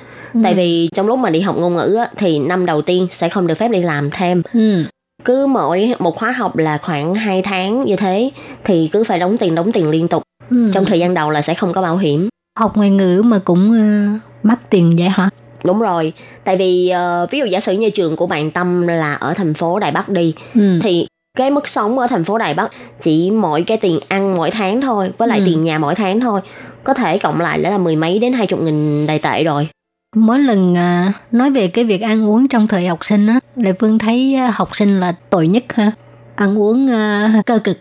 Tại vì trong lúc mà đi học ngôn ngữ á, thì năm đầu tiên sẽ không được phép đi làm thêm. Ừ. Cứ mỗi một khóa học là khoảng 2 tháng như thế thì cứ phải đóng tiền đóng tiền liên tục. Ừ. Trong thời gian đầu là sẽ không có bảo hiểm. học ngoại ngữ mà cũng à, mắc tiền vậy hả? Đúng rồi, tại vì ờ, ví dụ giả sử như trường của bạn Tâm là ở thành phố Đài Bắc đi Ừ. thì cái mức sống ở thành phố Đài Bắc chỉ mỗi cái tiền ăn mỗi tháng thôi với lại Ừ. tiền nhà mỗi tháng thôi có thể cộng lại đã là mười mấy đến hai chục nghìn đài tệ rồi Mỗi lần à, nói về cái việc ăn uống trong thời học sinh á, Lệ Phương thấy à, học sinh là tội nhất ha. Ăn uống à, cơ cực.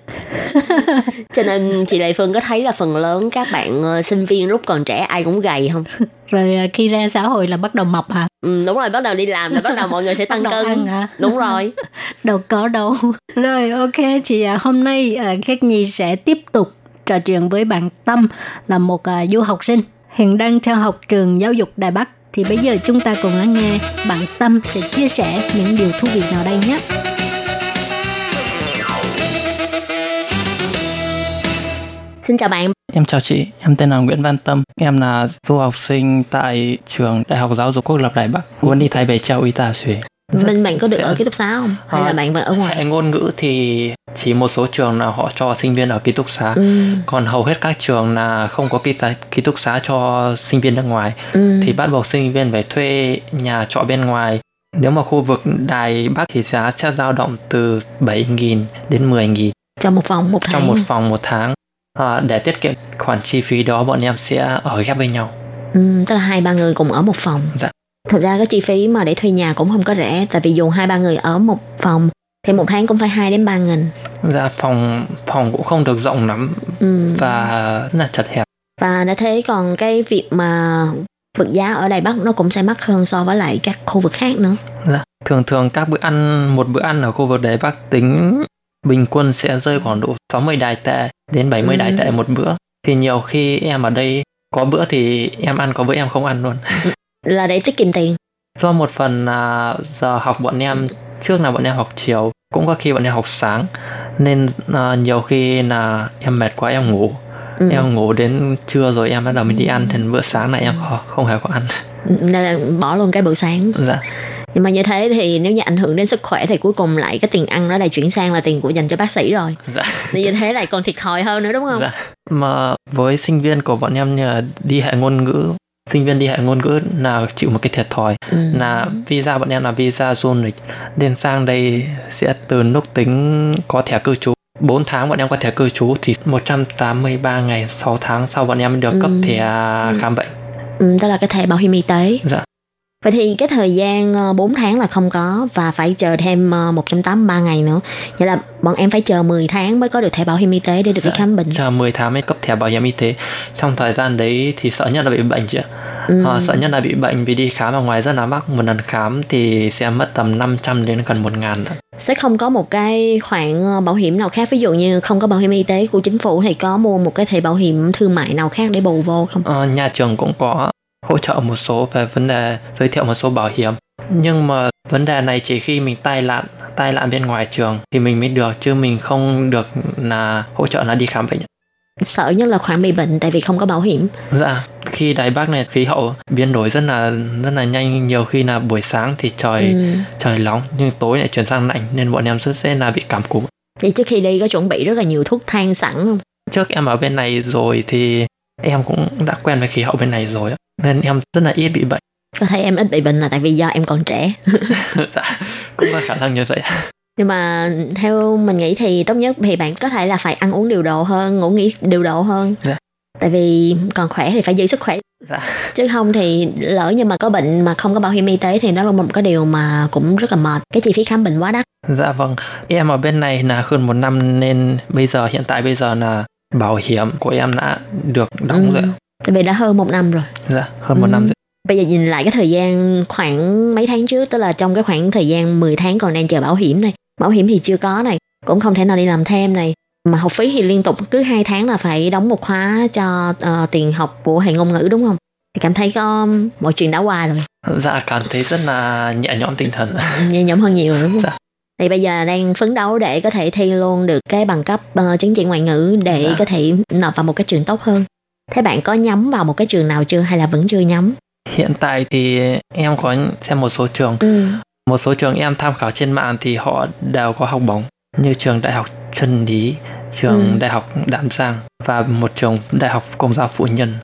<laughs> cho nên chị Lệ Phương có thấy là phần lớn các bạn ờ, sinh viên lúc còn trẻ ai cũng gầy không <laughs> Rồi à, khi ra xã hội là bắt đầu mập hả? ừ, đúng rồi bắt đầu đi làm là bắt đầu mọi người sẽ <laughs> tăng cân ăn hả? đúng rồi đâu có đâu. Rồi ok à, hôm nay à, Khiết Nhi sẽ tiếp tục trò chuyện với bạn Tâm là một à, du học sinh hiện đang theo học trường giáo dục Đài Bắc. Thì bây giờ chúng ta cùng lắng nghe bạn Tâm sẽ chia sẻ những điều thú vị nào đây nhé. Xin chào bạn Em chào chị, em tên là Nguyễn Văn Tâm. Em là du học sinh tại trường Đại học Giáo dục Quốc lập Đài Bắc. Muốn đi Thái Về trao y tá xuế. mình bạn có được sẽ- ở ký túc xá không hay là À, bạn vẫn ở ngoài Hệ ngôn ngữ thì chỉ một số trường là họ cho sinh viên ở ký túc xá. ừ. Còn hầu hết các trường là không có ký, xá, ký túc xá cho sinh viên nước ngoài. Ừ. Thì bắt buộc sinh viên phải thuê nhà trọ bên ngoài. Nếu mà khu vực Đài Bắc thì giá sẽ dao động từ 7.000 đến 10.000 trong một phòng một tháng trong một phòng một tháng. À, để tiết kiệm khoản chi phí đó bọn em sẽ ở ghép với nhau. Ừ, tức là hai ba người cùng ở một phòng. Dạ. Thực ra cái chi phí mà để thuê nhà cũng không có rẻ, tại vì dù hai ba người ở một phòng thì một tháng cũng phải 2 đến 3 nghìn. ra phòng phòng cũng không được rộng lắm Ừ. và rất là chật hẹp Và đã thế còn cái việc mà vật giá ở Đài Bắc nó cũng sẽ mắc hơn so với lại các khu vực khác nữa. dạ. thường thường các bữa ăn một bữa ăn ở khu vực Đài Bắc tính bình quân sẽ rơi khoảng độ 60 đài tệ đến 70 Ừ. đài tệ một bữa. Thì nhiều khi em ở đây có bữa thì em ăn có bữa em không ăn luôn. <laughs> Là để tiết kiệm tiền. do một phần là giờ học bọn em trước là bọn em học chiều cũng có khi bọn em học sáng. Nên à, nhiều khi là em mệt quá em ngủ Ừ. em ngủ đến trưa rồi em bắt đầu mới đi ăn thì bữa sáng này em không, không hề có ăn Nên là bỏ luôn cái bữa sáng. dạ Nhưng mà như thế thì nếu như ảnh hưởng đến sức khỏe thì cuối cùng lại cái tiền ăn nó lại chuyển sang là tiền của dành cho bác sĩ rồi. dạ Thì như thế lại còn thiệt thòi hơn nữa đúng không? Dạ. Mà với sinh viên của bọn em như đi hệ ngôn ngữ sinh viên đi dạy ngôn ngữ là chịu một cái thiệt thòi Ừ. là visa bọn em là visa du lịch nên sang đây sẽ từ lúc tính có thẻ cư trú 4 tháng bọn em có thẻ cư trú thì 183 ngày 6 tháng sau bọn em mới được cấp Ừ. thẻ khám bệnh Ừ, đó là cái thẻ bảo hiểm y tế. dạ Vậy thì cái thời gian ờ, 4 tháng là không có và phải chờ thêm ờ, 183 ngày nữa. Vậy là bọn em phải chờ 10 tháng mới có được thẻ bảo hiểm y tế để được đi khám bệnh. chờ 10 tháng mới cấp thẻ bảo hiểm y tế trong thời gian đấy thì sợ nhất là bị bệnh chị ạ Ừ. Ờ, sợ nhất là bị bệnh vì đi khám ở ngoài rất là mắc một lần khám thì sẽ mất tầm 500 đến gần 1 ngàn thôi. Sẽ không có một cái khoản ờ, bảo hiểm nào khác ví dụ như không có bảo hiểm y tế của chính phủ thì có mua một cái thẻ bảo hiểm thương mại nào khác để bù vô không? Ờ, nhà trường cũng có hỗ trợ một số về vấn đề giới thiệu một số bảo hiểm nhưng mà vấn đề này chỉ khi mình tai nạn tai nạn bên ngoài trường thì mình mới được chứ mình không được là hỗ trợ là đi khám bệnh Sợ nhất là khoản bị bệnh tại vì không có bảo hiểm. dạ khi đài bắc này khí hậu biến đổi rất là rất là nhanh nhiều khi là buổi sáng thì trời Ừ. trời nóng nhưng tối lại chuyển sang lạnh nên bọn em rất dễ là bị cảm cúm Vậy trước khi đi có chuẩn bị rất là nhiều thuốc thang sẵn không? trước em ở bên này rồi thì em cũng đã quen với khí hậu bên này rồi. Nên em rất là ít bị bệnh Có thể em ít bị bệnh là tại vì do em còn trẻ. <laughs> dạ cũng có khả năng như vậy Nhưng mà theo mình nghĩ thì tốt nhất thì bạn có thể là phải ăn uống điều độ hơn, ngủ nghỉ điều độ hơn. Dạ. Tại vì còn khỏe thì phải giữ sức khỏe. dạ Chứ không thì lỡ như mà có bệnh mà không có bảo hiểm y tế thì đó là một cái điều mà cũng rất là mệt. Cái chi phí khám bệnh quá đắt. Dạ vâng, em ở bên này là hơn một năm nên bây giờ hiện tại bây giờ là bảo hiểm của em đã được đóng rồi. Tại vì đã hơn một năm rồi. Dạ, hơn một Ừ. năm rồi. Bây giờ nhìn lại cái thời gian khoảng mấy tháng trước, tức là trong cái khoảng thời gian 10 tháng còn đang chờ bảo hiểm này. Bảo hiểm thì chưa có này, cũng không thể nào đi làm thêm này. Mà học phí thì liên tục cứ 2 tháng là phải đóng một khóa cho ờ, tiền học của hệ ngôn ngữ đúng không? Thì cảm thấy có mọi chuyện đã qua rồi, Dạ cảm thấy rất là nhẹ nhõm tinh thần. <laughs> nhẹ nhõm hơn nhiều rồi đúng không? Dạ. Thì bây giờ đang phấn đấu để có thể thi luôn được cái bằng cấp ờ, chứng chỉ ngoại ngữ để Dạ. có thể nộp vào một cái trường tốt hơn. Thế bạn có nhắm vào một cái trường nào chưa hay là vẫn chưa nhắm? Hiện tại thì em có xem một số trường, Ừ. một số trường em tham khảo trên mạng thì họ đều có học bổng như trường Đại học Trân Lý, trường Ừ. Đại học Đạm Giang và một trường Đại học Công giáo Phụ Nhân.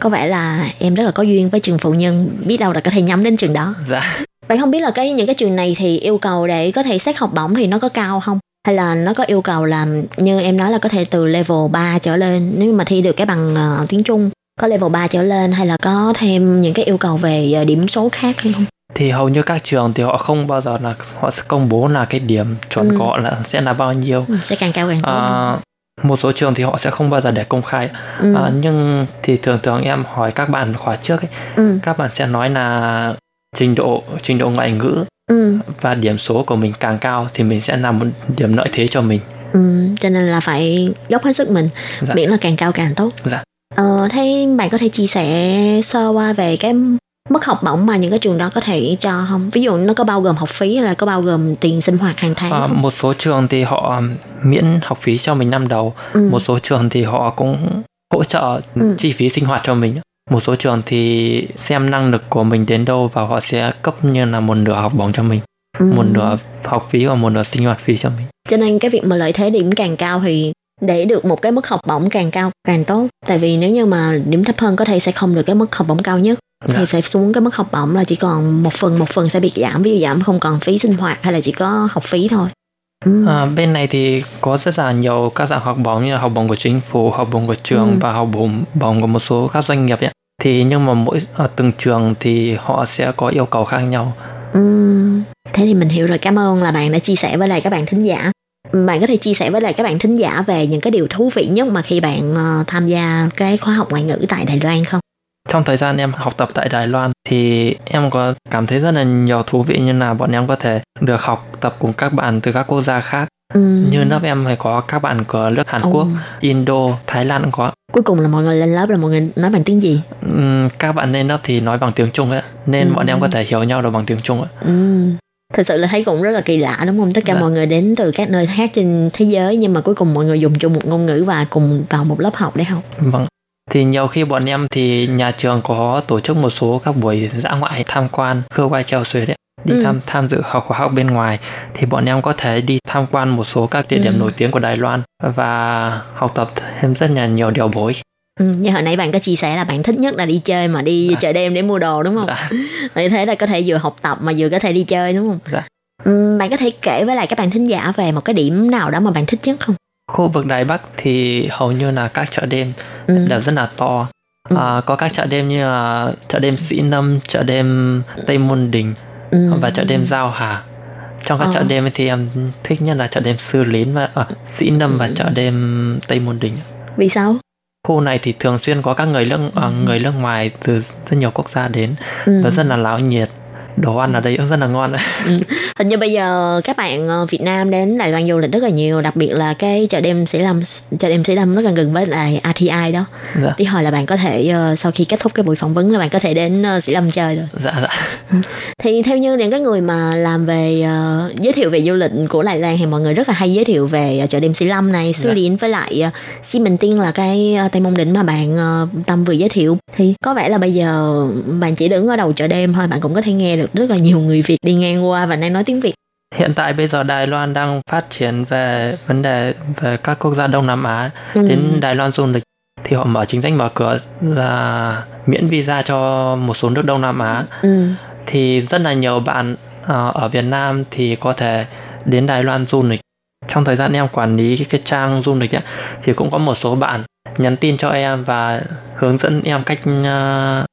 có vẻ là em rất là có duyên với trường phụ nhân biết đâu là có thể nhắm đến trường đó Dạ. vậy không biết là cái những cái trường này thì yêu cầu để có thể xét học bổng thì nó có cao không hay là nó có yêu cầu làm như em nói là có thể từ level 3 trở lên nếu mà thi được cái bằng ờ, tiếng Trung có level 3 trở lên hay là có thêm những cái yêu cầu về ờ, điểm số khác hay không thì hầu như các trường thì họ không bao giờ là họ sẽ công bố là cái điểm chuẩn Ừ. của họ là sẽ là bao nhiêu ừ, sẽ càng cao càng tốt à, một số trường thì họ sẽ không bao giờ để công khai ừ. à, nhưng thì thường thường em hỏi các bạn khóa trước ấy, ừ. các bạn sẽ nói là trình độ trình độ ngoại ngữ Ừ. và điểm số của mình càng cao thì mình sẽ làm một điểm lợi thế cho mình Ừ. cho nên là phải dốc hết sức mình Dạ. miễn là càng cao càng tốt Dạ. ờ, thế bạn có thể chia sẻ sơ qua về cái mức học bổng mà những cái trường đó có thể cho không ví dụ nó có bao gồm học phí hay là có bao gồm tiền sinh hoạt hàng tháng à, không? một số trường thì họ miễn học phí cho mình năm đầu ừ. một số trường thì họ cũng hỗ trợ Ừ. chi phí sinh hoạt cho mình một số trường thì xem năng lực của mình đến đâu và họ sẽ cấp như là một nửa học bổng cho mình ừ. một nửa học phí và một nửa sinh hoạt phí cho mình cho nên cái việc mà lợi thế điểm càng cao thì để được một cái mức học bổng càng cao càng tốt tại vì nếu như mà điểm thấp hơn có thể sẽ không được cái mức học bổng cao nhất thì Dạ. phải xuống cái mức học bổng là chỉ còn một phần một phần sẽ bị giảm ví dụ giảm không còn phí sinh hoạt hay là chỉ có học phí thôi. À, bên này thì có rất là nhiều các dạng học bổng như là học bổng của chính phủ, học bổng của trường Ừ. và học bổng bổng của một số các doanh nghiệp ấy. Thì nhưng mà mỗi ở từng trường thì họ sẽ có yêu cầu khác nhau. Ừm, thế thì mình hiểu rồi cảm ơn là bạn đã chia sẻ với lại các bạn thính giả bạn có thể chia sẻ với lại các bạn thính giả về những cái điều thú vị nhất mà khi bạn ờ, tham gia cái khóa học ngoại ngữ tại Đài Loan không Trong thời gian em học tập tại Đài Loan thì em có cảm thấy rất là nhiều thú vị như là bọn em có thể được học tập cùng các bạn từ các quốc gia khác. Ừm. Như lớp em thì có các bạn của nước Hàn Ồ. Quốc, Indo, Thái Lan cũng có. cuối cùng là mọi người lên lớp là mọi người nói bằng tiếng gì Ừm, các bạn lên lớp thì nói bằng tiếng Trung ấy, nên Ừ. bọn em có thể hiểu nhau được bằng tiếng Trung ấy. Ừm. thực sự là thấy cũng rất là kỳ lạ đúng không tất cả Dạ. mọi người đến từ các nơi khác trên thế giới nhưng mà cuối cùng mọi người dùng chung một ngôn ngữ và cùng vào một lớp học để học Vâng. Thì nhiều khi bọn em thì nhà trường có tổ chức một số các buổi dã ngoại tham quan khơ quay treo xuế đấy đi Ừ. tham tham dự học khóa học bên ngoài thì bọn em có thể đi tham quan một số các địa điểm Ừ. nổi tiếng của Đài Loan và học tập thêm rất là nhiều điều bổ ích. Ừ, như hồi nãy bạn có chia sẻ là bạn thích nhất là đi chơi mà đi Dạ. chợ đêm để mua đồ đúng không? Dạ. <laughs> Vậy thế là có thể vừa học tập mà vừa có thể đi chơi đúng không? Dạ. Ừ, bạn có thể kể với lại các bạn thính giả về một cái điểm nào đó mà bạn thích nhất không? Khu vực Đài Bắc thì hầu như là các chợ đêm Ừ. đều rất là to. Ừ. À, có các chợ đêm như là chợ đêm Sĩ Lâm, chợ đêm Tây Môn Đình Ừ. và chợ đêm Giao Hà. Trong các Ờ. chợ đêm thì em thích nhất là chợ đêm Sư Lín và à, Sĩ Lâm và chợ đêm Tây Môn Đình. Vì sao? Khu này thì thường xuyên có các người nước à, người nước ngoài từ rất nhiều quốc gia đến Ừ. và rất là náo nhiệt. Đồ ăn ở đây cũng rất là ngon. Hình như bây giờ các bạn ờ, Việt Nam đến Đài Loan du lịch rất là nhiều, đặc biệt là cái chợ đêm Sĩ Lâm, chợ đêm Sĩ Lâm rất là gần với lại RTI đó. dạ, Tí hồi là bạn có thể ờ, sau khi kết thúc cái buổi phỏng vấn là bạn có thể đến ờ, Sĩ Lâm chơi rồi. dạ, dạ. Thì theo như những cái người mà làm về ờ, giới thiệu về du lịch của Đài Loan thì mọi người rất là hay giới thiệu về chợ đêm Sĩ Lâm này, Su Dạ. Liên với lại uh, Xi Minh Tiên là cái Tây Môn Đỉnh mà bạn ờ, Tâm vừa giới thiệu. Thì có vẻ là bây giờ bạn chỉ đứng ở đầu chợ đêm thôi, bạn cũng có thể nghe được rất là nhiều người Việt đi ngang qua và đang nói tiếng Việt. Hiện tại bây giờ Đài Loan đang phát triển về vấn đề về các quốc gia Đông Nam Á Ừ. đến Đài Loan du lịch thì họ mở chính sách mở cửa là miễn visa cho một số nước Đông Nam Á Ừ. thì rất là nhiều bạn ờ, ở Việt Nam thì có thể đến Đài Loan du lịch. Trong thời gian em quản lý cái, cái trang du lịch ấy, thì cũng có một số bạn nhắn tin cho em và hướng dẫn em cách ờ,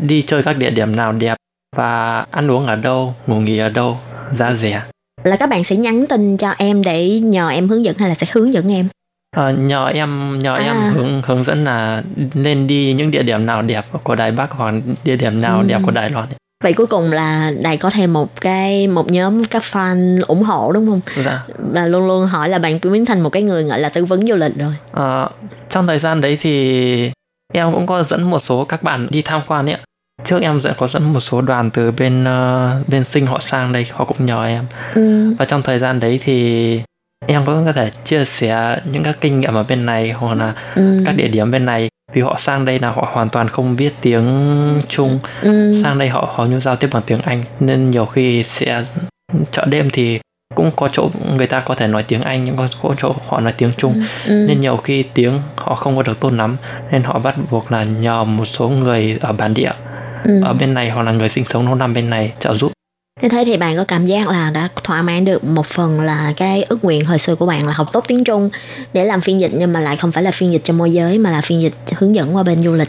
đi chơi các địa điểm nào đẹp và ăn uống ở đâu, ngủ nghỉ ở đâu, giá rẻ. Là các bạn sẽ nhắn tin cho em để nhờ em hướng dẫn hay là sẽ hướng dẫn em? Ờ, nhờ em nhờ À. em hướng hướng dẫn là nên đi những địa điểm nào đẹp của Đài Bắc hoặc địa điểm nào Ừ. đẹp của Đài Loan. Vậy cuối cùng là Đài có thêm một cái một nhóm các fan ủng hộ đúng không? Dạ. Và luôn luôn hỏi là bạn biến thành một cái người gọi là tư vấn du lịch rồi. Ờ, trong thời gian đấy thì em cũng có dẫn một số các bạn đi tham quan ấy. Trước em sẽ có dẫn một số đoàn từ bên ờ, bên sinh họ sang đây, họ cũng nhờ em. Ừ. Và trong thời gian đấy thì em cũng có thể chia sẻ những các kinh nghiệm ở bên này hoặc là Ừ. các địa điểm bên này vì họ sang đây là họ hoàn toàn không biết tiếng Trung Ừ. sang đây họ hầu như giao tiếp bằng tiếng Anh nên nhiều khi sẽ chợ đêm thì cũng có chỗ người ta có thể nói tiếng Anh nhưng có có chỗ họ nói tiếng Trung Ừ. nên nhiều khi tiếng họ không có được tốt lắm nên họ bắt buộc là nhờ một số người ở bản địa Ừ. ở bên này hoặc là người sinh sống lâu năm bên này trợ giúp Thế thế thì bạn có cảm giác là đã thỏa mãn được một phần là cái ước nguyện hồi xưa của bạn là học tốt tiếng Trung để làm phiên dịch nhưng mà lại không phải là phiên dịch cho môi giới mà là phiên dịch hướng dẫn qua bên du lịch.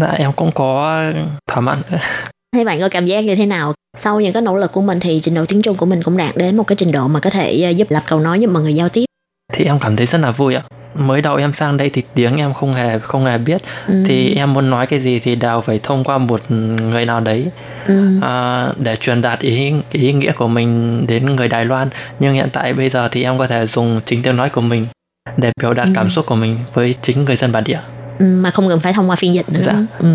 dạ em cũng có thỏa mãn <laughs> Thế bạn có cảm giác như thế nào? Sau những cái nỗ lực của mình thì trình độ tiếng Trung của mình cũng đạt đến một cái trình độ mà có thể ờ, giúp lập cầu nói giúp mọi người giao tiếp. thì em cảm thấy rất là vui ạ mới đầu em sang đây thì tiếng em không hề không hề biết Ừ. thì em muốn nói cái gì thì đều phải thông qua một người nào đấy Ừ. à, để truyền đạt ý ý nghĩa của mình đến người Đài Loan nhưng hiện tại bây giờ thì em có thể dùng chính tiếng nói của mình để biểu đạt Ừ. cảm xúc của mình với chính người dân bản địa Ừ, mà không cần phải thông qua phiên dịch nữa. Dạ. Ừ.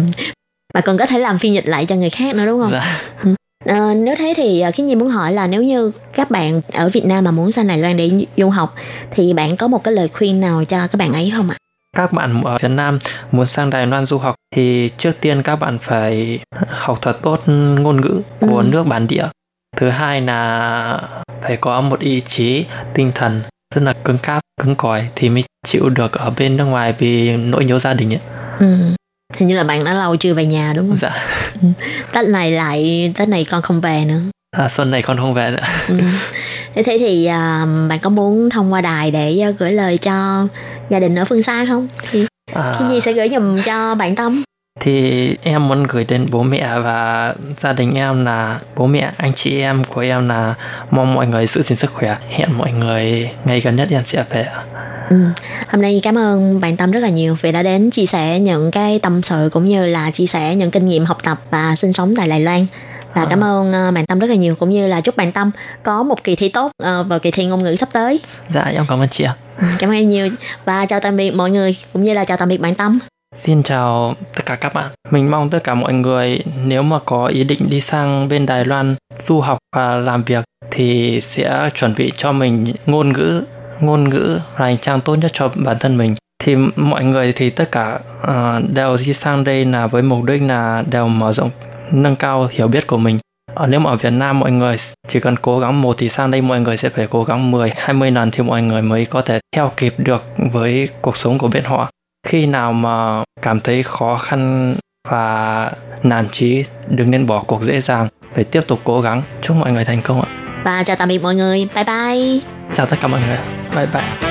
Mà còn có thể làm phiên dịch lại cho người khác nữa đúng không? dạ. Ờ, nếu thế thì ờ, Khiến Nhi muốn hỏi là nếu như các bạn ở Việt Nam mà muốn sang Đài Loan để du học thì bạn có một cái lời khuyên nào cho các bạn ấy không ạ? các bạn ở Việt Nam muốn sang Đài Loan du học thì trước tiên các bạn phải học thật tốt ngôn ngữ của Ừ. nước bản địa thứ hai là phải có một ý chí tinh thần rất là cứng cáp cứng cỏi thì mới chịu được ở bên nước ngoài vì nỗi nhớ gia đình ấy. Ừ. Hình như là bạn đã lâu chưa về nhà đúng không? dạ Tết này lại Tết này con không về nữa. à, xuân này con không về nữa Ừ. Thế thế thì à, bạn có muốn thông qua đài để à, gửi lời cho gia đình ở phương xa không? Thì à, Khiến Nhi sẽ gửi dùm cho bạn Tâm. Thì em muốn gửi đến bố mẹ và gia đình em là bố mẹ anh chị em của em là mong mọi người giữ gìn sức khỏe hẹn mọi người ngày gần nhất em sẽ về Ừ. Hôm nay cảm ơn bạn Tâm rất là nhiều vì đã đến chia sẻ những cái tâm sự cũng như là chia sẻ những kinh nghiệm học tập và sinh sống tại Đài Loan. Và cảm ơn ờ, bạn Tâm rất là nhiều cũng như là chúc bạn Tâm có một kỳ thi tốt ờ, vào kỳ thi ngôn ngữ sắp tới. dạ em cảm ơn chị ạ Ừ, Cảm ơn em nhiều và chào tạm biệt mọi người cũng như là chào tạm biệt bạn Tâm. Xin chào tất cả các bạn. Mình mong tất cả mọi người nếu mà có ý định đi sang bên Đài Loan du học và làm việc thì sẽ chuẩn bị cho mình ngôn ngữ, ngôn ngữ là hành trang tốt nhất cho bản thân mình. Thì mọi người thì tất cả uh, đều đi sang đây là với mục đích là đều mở rộng nâng cao hiểu biết của mình. Ở nếu mà ở Việt Nam mọi người chỉ cần cố gắng một thì sang đây mọi người sẽ phải cố gắng 10, 20 lần thì mọi người mới có thể theo kịp được với cuộc sống của bên họ khi nào mà cảm thấy khó khăn và nản chí đừng nên bỏ cuộc dễ dàng. Phải tiếp tục cố gắng. Chúc mọi người thành công ạ. Và chào tạm biệt mọi người. Bye bye. chào tất cả mọi người. Bye bye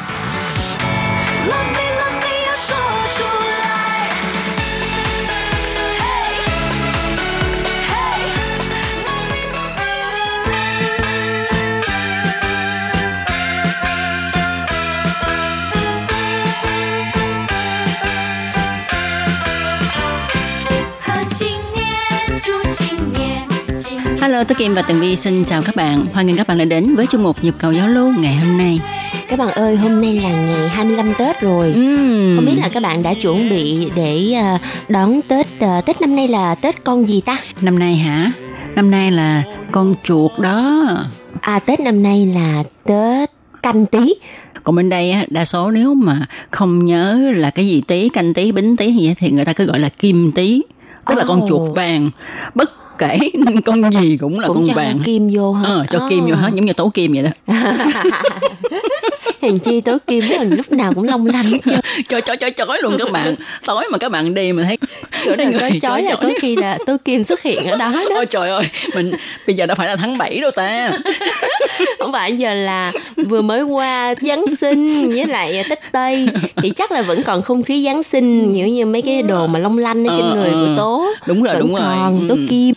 Hello, Tố Kim và Tường Vi xin chào các bạn. Hoan nghênh các bạn đã đến với chuyên mục Nhịp cầu giao lưu ngày hôm nay. Các bạn ơi, hôm nay là ngày 25 Tết rồi. Uhm. Không biết là các bạn đã chuẩn bị để à, đón Tết à, Tết năm nay là Tết con gì ta? Năm nay hả? Năm nay là con chuột đó. À Tết năm nay là Tết canh tí. Còn bên đây á, đa số nếu mà không nhớ là cái gì tí, canh tí, bính tí gì thì người ta cứ gọi là kim tí. Tức là con chuột vàng. Bất kể <laughs> con gì cũng là Cũng con cho vàng. kim vô hả? Ờ, cho kim vô hết giống như tố kim vậy đó. <laughs> Hèn chi tố kim là lúc nào cũng long lanh hết trơn. <laughs> chói chói chói chói luôn các bạn. Tối mà các bạn đi mà thấy Chỗ có người chói là có khi là tố kim xuất hiện ở đó đó. Ôi trời ơi, mình bây giờ đã phải là tháng 7 đâu ta. Không phải giờ là vừa mới qua Giáng sinh với lại Tết Tây thì chắc là vẫn còn không khí Giáng sinh như như mấy cái đồ mà long lanh ở trên Ờ, người ờ. của Tố. Đúng rồi, vẫn đúng rồi. còn Tố Ừ. Kim.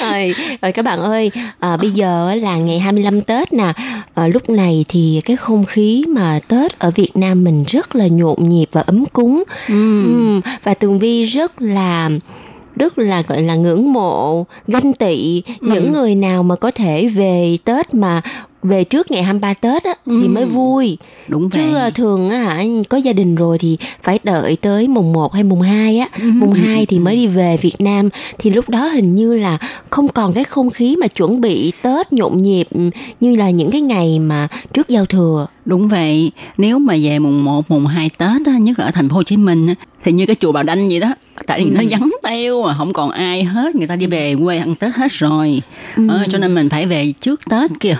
Rồi, rồi các bạn ơi, à, bây giờ là ngày 25 Tết nè. À, lúc này thì cái không khí mà Tết ở Việt Nam mình rất là nhộn nhịp và ấm cúng. Ừm, và Tường Vi rất là rất là gọi là ngưỡng mộ, ganh tị những người nào mà có thể về Tết mà về trước ngày 23 Tết á, thì mới vui. Đúng vậy. Chứ à, thường á hả có gia đình rồi thì phải đợi tới mùng 1 hay mùng 2 á, mùng 2 thì mới đi về Việt Nam thì lúc đó hình như là không còn cái không khí mà chuẩn bị Tết nhộn nhịp ừ, như là những cái ngày mà trước giao thừa. Đúng vậy, nếu mà về mùng 1, mùng 2 Tết á, nhất là ở thành phố Hồ Chí Minh á, thì như cái chùa Bà Đanh vậy đó. Tại vì nó vắng teo à, không còn ai hết, người ta đi về quê ăn Tết hết rồi. Ờ, cho nên mình phải về trước Tết kìa.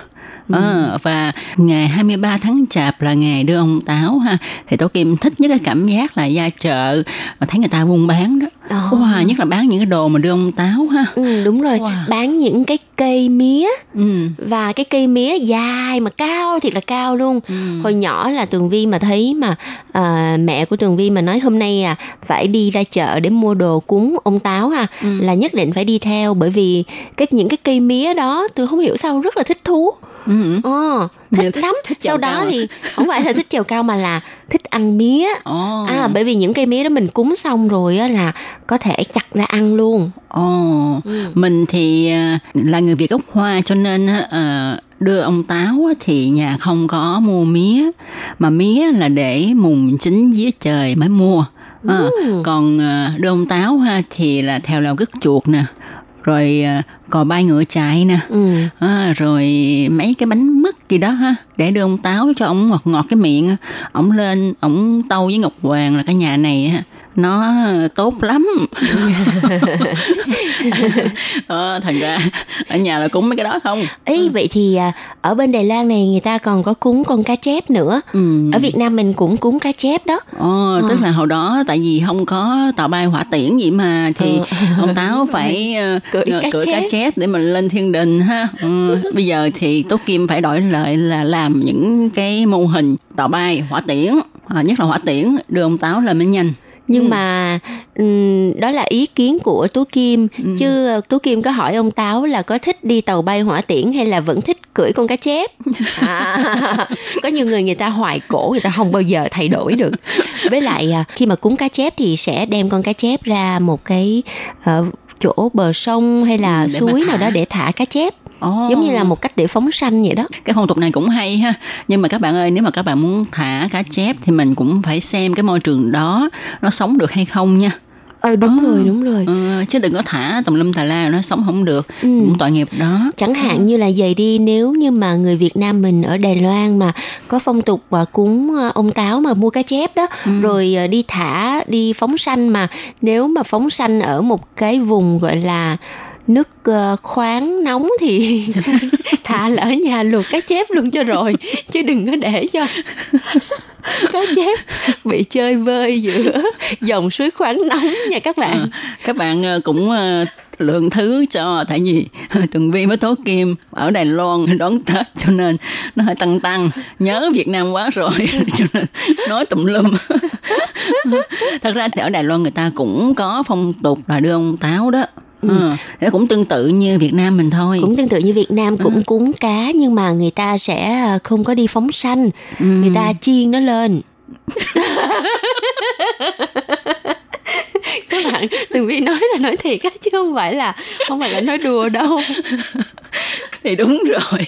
Ờ, và ngày 23 tháng Chạp là ngày đưa ông Táo ha thì Tố Kim thích nhất cái cảm giác là ra chợ thấy người ta buôn bán đó Ồ. wow, nhất là bán những cái đồ mà đưa ông Táo ha Ừ, đúng rồi, Wow. bán những cái cây mía ừ. và cái cây mía dài mà cao thiệt là cao luôn Ừ. hồi nhỏ là tường vi mà thấy mà à, mẹ của tường vi mà nói hôm nay à phải đi ra chợ để mua đồ cúng ông táo ha Ừ. là nhất định phải đi theo bởi vì cái những cái cây mía đó tôi không hiểu sao rất là thích thú Ừ. Ờ, thích lắm. Thích Sau đó à? thì không phải là thích trèo cao mà là thích ăn mía. Ồ. À bởi vì những cây mía đó mình cúng xong rồi á là có thể chặt ra ăn luôn. Ồ, mình thì à, là người Việt gốc Hoa cho nên á, à, đưa ông Táo thì nhà không có mua mía mà mía là để mùng chín dưới trời mới mua. À, còn à, đưa ông Táo ha thì là theo là gứt chuột nè, rồi à, cò bay ngựa chạy nè. Ừ. À, rồi mấy cái bánh mứt gì đó ha để đưa ông táo cho ông ngọt ngọt cái miệng ông lên ông tâu với ngọc hoàng là cái nhà này ha nó tốt lắm <laughs> ờ, thành ra ở nhà là cúng mấy cái đó không Ý vậy thì à, ở bên Đài Loan này người ta còn có cúng con cá chép nữa. ừ. Ở Việt Nam mình cũng cúng cá chép đó. Ồ, tức là hồi đó tại vì không có tàu bay hỏa tiễn gì mà thì Ờ. ông táo phải <laughs> ờ, Cưỡi ờ, cá cưỡi cá chép. chép để mình lên thiên đình ha. Ừ. Bây giờ thì Tố Kim phải đổi lại là làm những cái mô hình tàu bay hỏa tiễn, à, nhất là hỏa tiễn đưa ông táo lên mới nhanh. Nhưng Ừ. mà ừm, đó là ý kiến của Tú Kim Ừ. chứ Tú Kim có hỏi ông Táo là có thích đi tàu bay hỏa tiễn hay là vẫn thích cưỡi con cá chép. <laughs> À, <laughs> có nhiều người người ta hoài cổ người ta không bao giờ thay đổi được. Với lại à, khi mà cúng cá chép thì sẽ đem con cá chép ra một cái ờ, chỗ bờ sông hay là Ừ, suối nào đó để thả cá chép. Ồ. Giống như là một cách để phóng sanh vậy đó. cái phong tục này cũng hay ha nhưng mà các bạn ơi nếu mà các bạn muốn thả cá chép thì mình cũng phải xem cái môi trường đó nó sống được hay không nha Ờ đúng rồi, đúng rồi. ừ, chứ đừng có thả tùm lum tà la nó sống không được Ừ. cũng tội nghiệp đó Chẳng hạn như là vậy đi nếu như mà người Việt Nam mình ở Đài Loan mà có phong tục và cúng ờ, ông táo mà mua cá chép đó rồi ờ, đi thả đi phóng sanh mà nếu mà phóng sanh ở một cái vùng gọi là nước ờ, khoáng nóng thì <laughs> thả lỡ nhà luộc cá chép luôn cho rồi chứ đừng có để cho <laughs> cá chép bị chơi vơi giữa dòng suối khoáng nóng nha các bạn. À, các bạn ờ, cũng lượng thứ cho tại vì <laughs> Tường Vi với Tố Kim ở Đài Loan đón Tết cho nên nó hơi tăng tăng nhớ Việt Nam quá rồi cho nên nói tùm lum. Thật ra thì ở Đài Loan người ta cũng có phong tục là đưa ông táo đó. Ừ. Nó cũng tương tự như Việt Nam mình thôi. cũng tương tự như Việt Nam cũng cúng cá nhưng mà người ta sẽ à, không có đi phóng sanh. Người ta chiên nó lên. <laughs> Các bạn từng vi nói là nói thiệt á chứ không phải là không phải là nói đùa đâu. <laughs> Thì đúng rồi.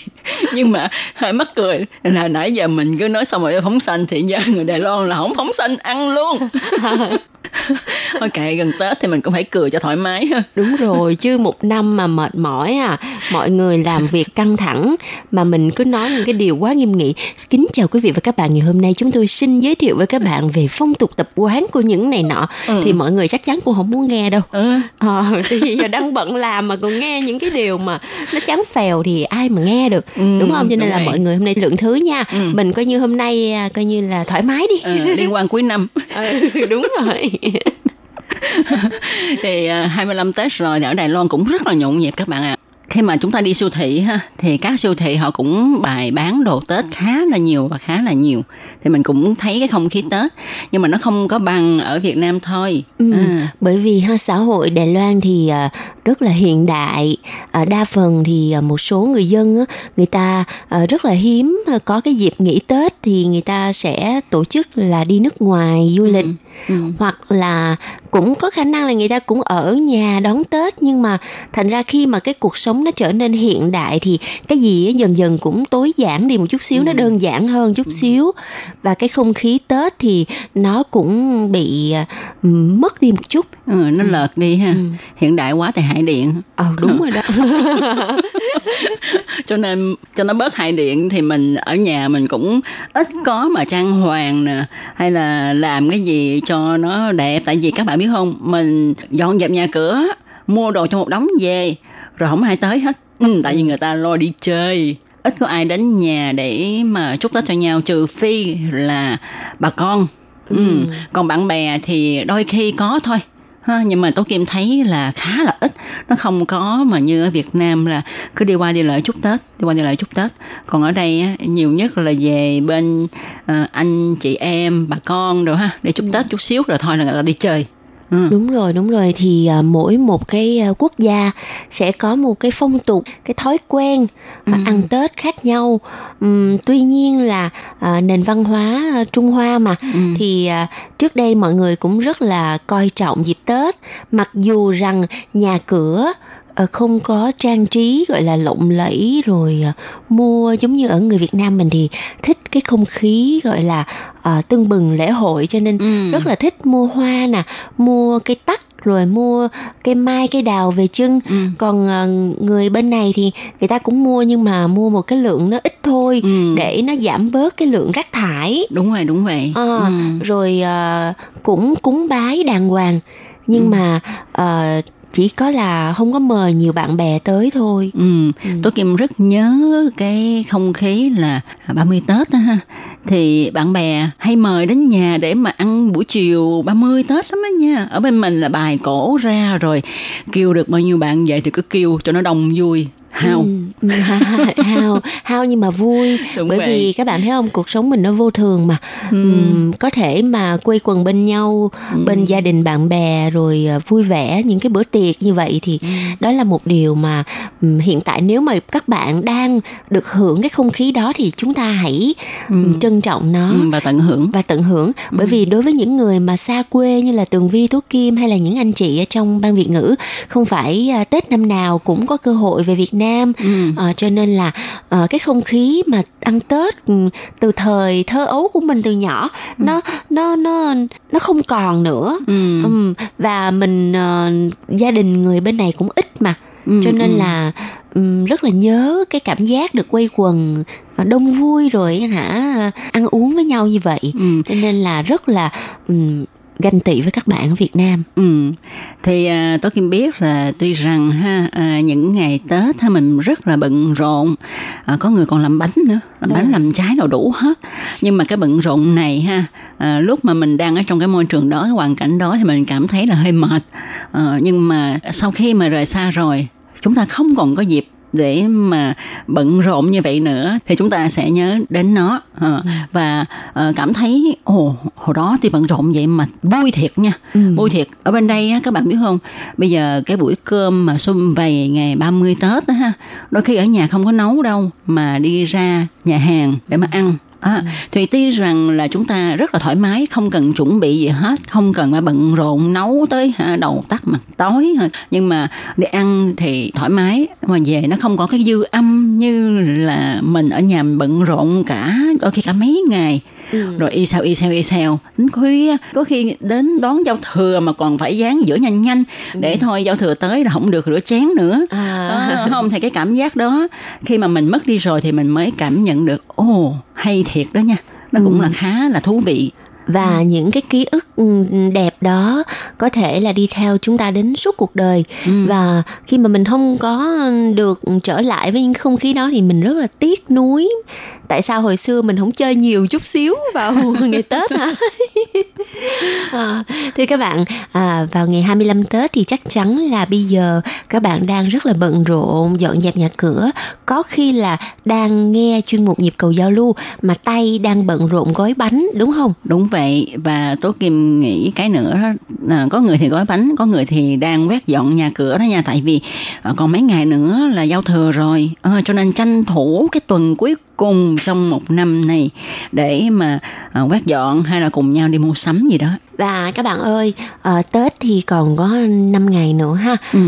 Nhưng mà hơi mắc cười là nãy giờ mình cứ nói xong rồi phóng sanh thì giờ người Đài Loan là không phóng sanh ăn luôn <laughs> <laughs> ok gần Tết thì mình cũng phải cười cho thoải mái. Ha <laughs> đúng rồi chứ một năm mà mệt mỏi à mọi người làm việc căng thẳng mà mình cứ nói những cái điều quá nghiêm nghị. Kính chào quý vị và các bạn ngày hôm nay chúng tôi xin giới thiệu với các bạn về phong tục tập quán của những này nọ. Thì mọi người chắc chắn cũng không muốn nghe đâu. Ừ. Ờ, thì giờ đang bận làm mà còn nghe những cái điều mà nó chán phèo thì ai mà nghe được. Ừ, đúng không? Cho nên là rồi. mọi người hôm nay lượng thứ nha. Ừ. mình coi như hôm nay à, coi như là thoải mái đi. Ừ, liên quan cuối năm. <laughs> Ừ, đúng rồi <laughs> thì à, 25 Tết rồi ở Đài Loan cũng rất là nhộn nhịp các bạn ạ. Khi mà chúng ta đi siêu thị ha thì các siêu thị họ cũng bày bán đồ Tết khá là nhiều và khá là nhiều. Thì mình cũng thấy cái không khí Tết nhưng mà nó không có bằng ở Việt Nam thôi. Ừ, À. bởi vì ha xã hội Đài Loan thì à, rất là hiện đại. À, đa phần thì à, một số người dân người ta à, rất là hiếm à, có cái dịp nghỉ Tết thì người ta sẽ tổ chức là đi nước ngoài du lịch. Ừ. hoặc là cũng có khả năng là người ta cũng ở nhà đón Tết nhưng mà thành ra khi mà cái cuộc sống nó trở nên hiện đại thì cái gì dần dần cũng tối giản đi một chút xíu nó đơn giản hơn chút xíu. Và cái không khí Tết thì nó cũng bị à, mất đi một chút. Ừ, nó lợt đi ha. Hiện đại quá thì hại điện. Ờ đúng rồi đó <laughs> <laughs> <laughs> cho nên cho nó bớt hại điện thì mình ở nhà mình cũng ít có mà trang hoàng nè. Hay là làm cái gì cho nó đẹp. Tại vì các bạn biết không mình dọn dẹp nhà cửa mua đồ cho một đống về rồi không ai tới hết. Ừ, tại vì người ta lo đi chơi. Ít có ai đến nhà để mà chúc tết cho nhau trừ phi là bà con. Ừ. còn bạn bè thì đôi khi có thôi ha, nhưng mà Tố Kim thấy là khá là ít. Nó không có mà như ở Việt Nam là cứ đi qua đi lại chúc Tết đi qua đi lại chúc Tết. Còn ở đây á, nhiều nhất là về bên à, anh chị em bà con rồi ha để chúc Tết chút xíu rồi thôi là người ta đi chơi ừ. đúng rồi đúng rồi. Thì à, mỗi một cái à, quốc gia sẽ có một cái phong tục cái thói quen à, ăn tết khác nhau. Ừm, tuy nhiên là à, nền văn hóa à, trung hoa mà thì à, trước đây mọi người cũng rất là coi trọng dịp tết. Mặc dù rằng nhà cửa không có trang trí gọi là lộng lẫy rồi à, mua giống như ở người Việt Nam mình thì thích cái không khí gọi là à, tưng bừng lễ hội cho nên Ừ. rất là thích mua hoa nè mua cây tắc rồi mua cây mai cây đào về trưng Ừ. còn ờ, người bên này thì người ta cũng mua nhưng mà mua một cái lượng nó ít thôi Ừ. để nó giảm bớt cái lượng rác thải đúng rồi đúng vậy Ờ, ừ. rồi ờ, cũng cúng bái đàng hoàng nhưng Ừ. mà ờ, chỉ có là không có mời nhiều bạn bè tới thôi Ừ. Tố Kim rất nhớ cái không khí là 30 Tết đó ha. Thì bạn bè hay mời đến nhà để mà ăn buổi chiều 30 Tết lắm á nha. Ở bên mình là bài cổ ra rồi kêu được bao nhiêu bạn vậy thì cứ kêu cho nó đông vui. Hao. Ừ, ừ, ha- ha- hao hao nhưng mà vui. Đúng bởi vậy. vì các bạn thấy không cuộc sống mình nó vô thường mà. Ừm, có thể mà quây quần bên nhau bên gia đình bạn bè rồi à, vui vẻ những cái bữa tiệc như vậy thì đó là một điều mà ừm, hiện tại nếu mà các bạn đang được hưởng cái không khí đó thì chúng ta hãy ừm, trân trọng nó Ừ, và tận hưởng. và tận hưởng. Bởi vì đối với những người mà xa quê như là Tường Vi, Tố Kim hay là những anh chị ở trong ban Việt ngữ không phải à, Tết năm nào cũng có cơ hội về Việt Nam Ừ. à, cho nên là à, cái không khí mà ăn Tết ừ, từ thời thơ ấu của mình từ nhỏ nó nó nó nó không còn nữa Ừ. Ừm, và mình ờ, gia đình người bên này cũng ít mà Ừ, cho nên ừ. là ừm, rất là nhớ cái cảm giác được quây quần đông vui rồi hả ăn uống với nhau như vậy Ừ. cho nên là rất là ganh tị với các bạn ở Việt Nam Ừ. Thì à, Tố Kim biết là tuy rằng ha à, những ngày Tết ha mình rất là bận rộn, à, có người còn làm bánh nữa, làm bánh làm trái đồ đủ hết. Nhưng mà cái bận rộn này ha, à, lúc mà mình đang ở trong cái môi trường đó, cái hoàn cảnh đó thì mình cảm thấy là hơi mệt. Ờ, nhưng mà sau khi mà rời xa rồi, chúng ta không còn có dịp để mà bận rộn như vậy nữa thì chúng ta sẽ nhớ đến nó. Ờ, và ờ, cảm thấy ồ hồi đó thì bận rộn vậy mà vui thiệt nha. Vui thiệt. Ở bên đây á, các bạn biết không? Bây giờ cái buổi cơm mà xung vầy ngày 30 Tết đó ha đôi khi ở nhà không có nấu đâu mà đi ra nhà hàng để mà ăn À, thì tuy rằng là chúng ta rất là thoải mái không cần chuẩn bị gì hết không cần phải bận rộn nấu tới hả, đầu tắt mặt tối nhưng mà đi ăn thì thoải mái mà về nó không có cái dư âm như là mình ở nhà bận rộn cả đôi khi cả mấy ngày rồi y sao y sao y sao? Đến khuya có khi đến đón giao thừa mà còn phải dán giữa nhanh nhanh. Để thôi giao thừa tới là không được rửa chén nữa. À. À, không thì cái cảm giác đó khi mà mình mất đi rồi thì mình mới cảm nhận được ồ hay thiệt đó nha. Nó cũng là khá là thú vị và những cái ký ức ừ, đẹp đó có thể là đi theo chúng ta đến suốt cuộc đời. Và khi mà mình không có được trở lại với những không khí đó thì mình rất là tiếc nuối. Tại sao hồi xưa mình không chơi nhiều chút xíu vào <laughs> ngày Tết hả? À, <laughs> thưa các bạn à, vào ngày 25 Tết thì chắc chắn là bây giờ các bạn đang rất là bận rộn dọn dẹp nhà cửa. Có khi là đang nghe chuyên mục nhịp cầu giao lưu mà tay đang bận rộn gói bánh đúng không? Đúng vậy và tố kim nghĩ cái nữa đó, à, có người thì gói bánh có người thì đang quét dọn nhà cửa đó nha tại vì à, còn mấy ngày nữa là giao thừa rồi. À, cho nên tranh thủ cái tuần cuối cùng trong một năm này để mà ờ, quét dọn hay là cùng nhau đi mua sắm gì đó Và các bạn ơi, ờ, Tết thì còn có 5 ngày nữa ha. Ừ.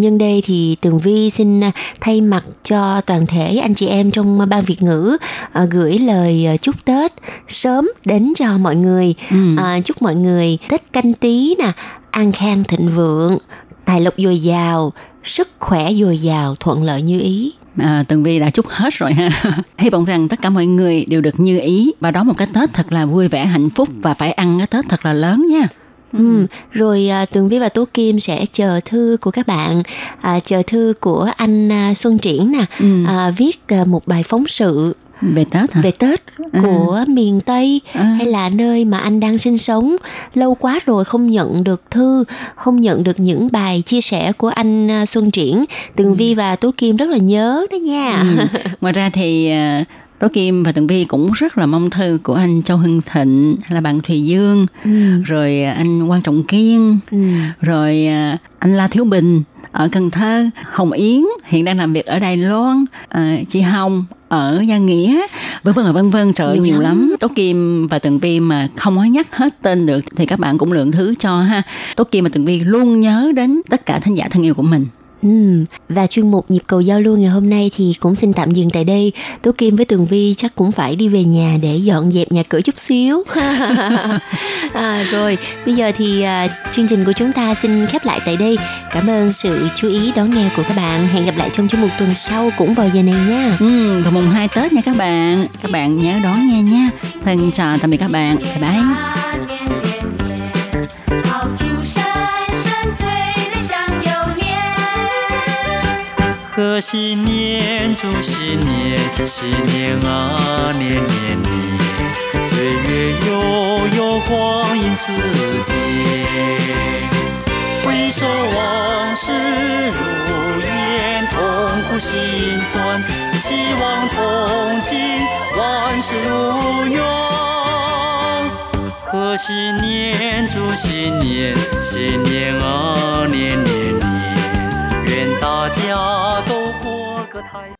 Nhân đây thì Tường Vi xin à, thay mặt cho toàn thể anh chị em trong ban Việt ngữ ờ, gửi lời ờ, chúc Tết sớm đến cho mọi người. Ừ. À, chúc mọi người Tết canh tí nè, an khang thịnh vượng, tài lộc dồi dào, sức khỏe dồi dào, thuận lợi như ý. À, Tường Vi đã chúc hết rồi ha. <laughs> Hy vọng rằng tất cả mọi người đều được như ý và đón một cái Tết thật là vui vẻ hạnh phúc và phải ăn cái Tết thật là lớn nha. Ừ. Rồi à, Tường Vi và Tố Kim sẽ chờ thư của các bạn, à, chờ thư của anh à, Xuân Triển nè, Ừ. à, viết à, một bài phóng sự Về Tết hả? về Tết của miền Tây À. hay là nơi mà anh đang sinh sống lâu quá rồi không nhận được thư, không nhận được những bài chia sẻ của anh à, Xuân Triển, Tường Vi và Tố Kim rất là nhớ đó nha. Ừ. <laughs> Ngoài ra thì à, Tố Kim và Tường Vi cũng rất là mong thư của anh Châu Hưng Thịnh hay là bạn Thùy Dương, Ừ. rồi à, anh Quan Trọng Kiên, Ừ. rồi à, anh La Thiếu Bình ở Cần Thơ, Hồng Yến hiện đang làm việc ở Đài Loan, à, chị Hồng ở Gia Nghĩa, vân vân và vân vân trời ơi, Nhiều nhiều, lắm. lắm. Tố Kim và Tường Vi mà không có nhắc hết tên được thì các bạn cũng lượng thứ cho ha. Tố Kim và Tường Vi luôn nhớ đến tất cả thính giả thân yêu của mình. Ừ, và chuyên mục nhịp cầu giao lưu ngày hôm nay thì cũng xin tạm dừng tại đây. Tố Kim với Tường Vi chắc cũng phải đi về nhà để dọn dẹp nhà cửa chút xíu. <laughs> <laughs> à, rồi, bây giờ thì à, chương trình của chúng ta xin khép lại tại đây. Cảm ơn sự chú ý đón nghe của các bạn. Hẹn gặp lại trong chuyên mục tuần sau cũng vào giờ này nha. Ừ, vào mùng 2 Tết nha các bạn. Các bạn nhớ đón nghe nha. Thân chào tạm biệt các bạn. Bye bye. 贺新年，祝新年，新年啊年年年，岁月悠悠，光阴似箭。回首往事如烟，痛苦心酸，希望从今，万事如愿。贺新年，祝新年，新年啊年年年，愿大家都过个太。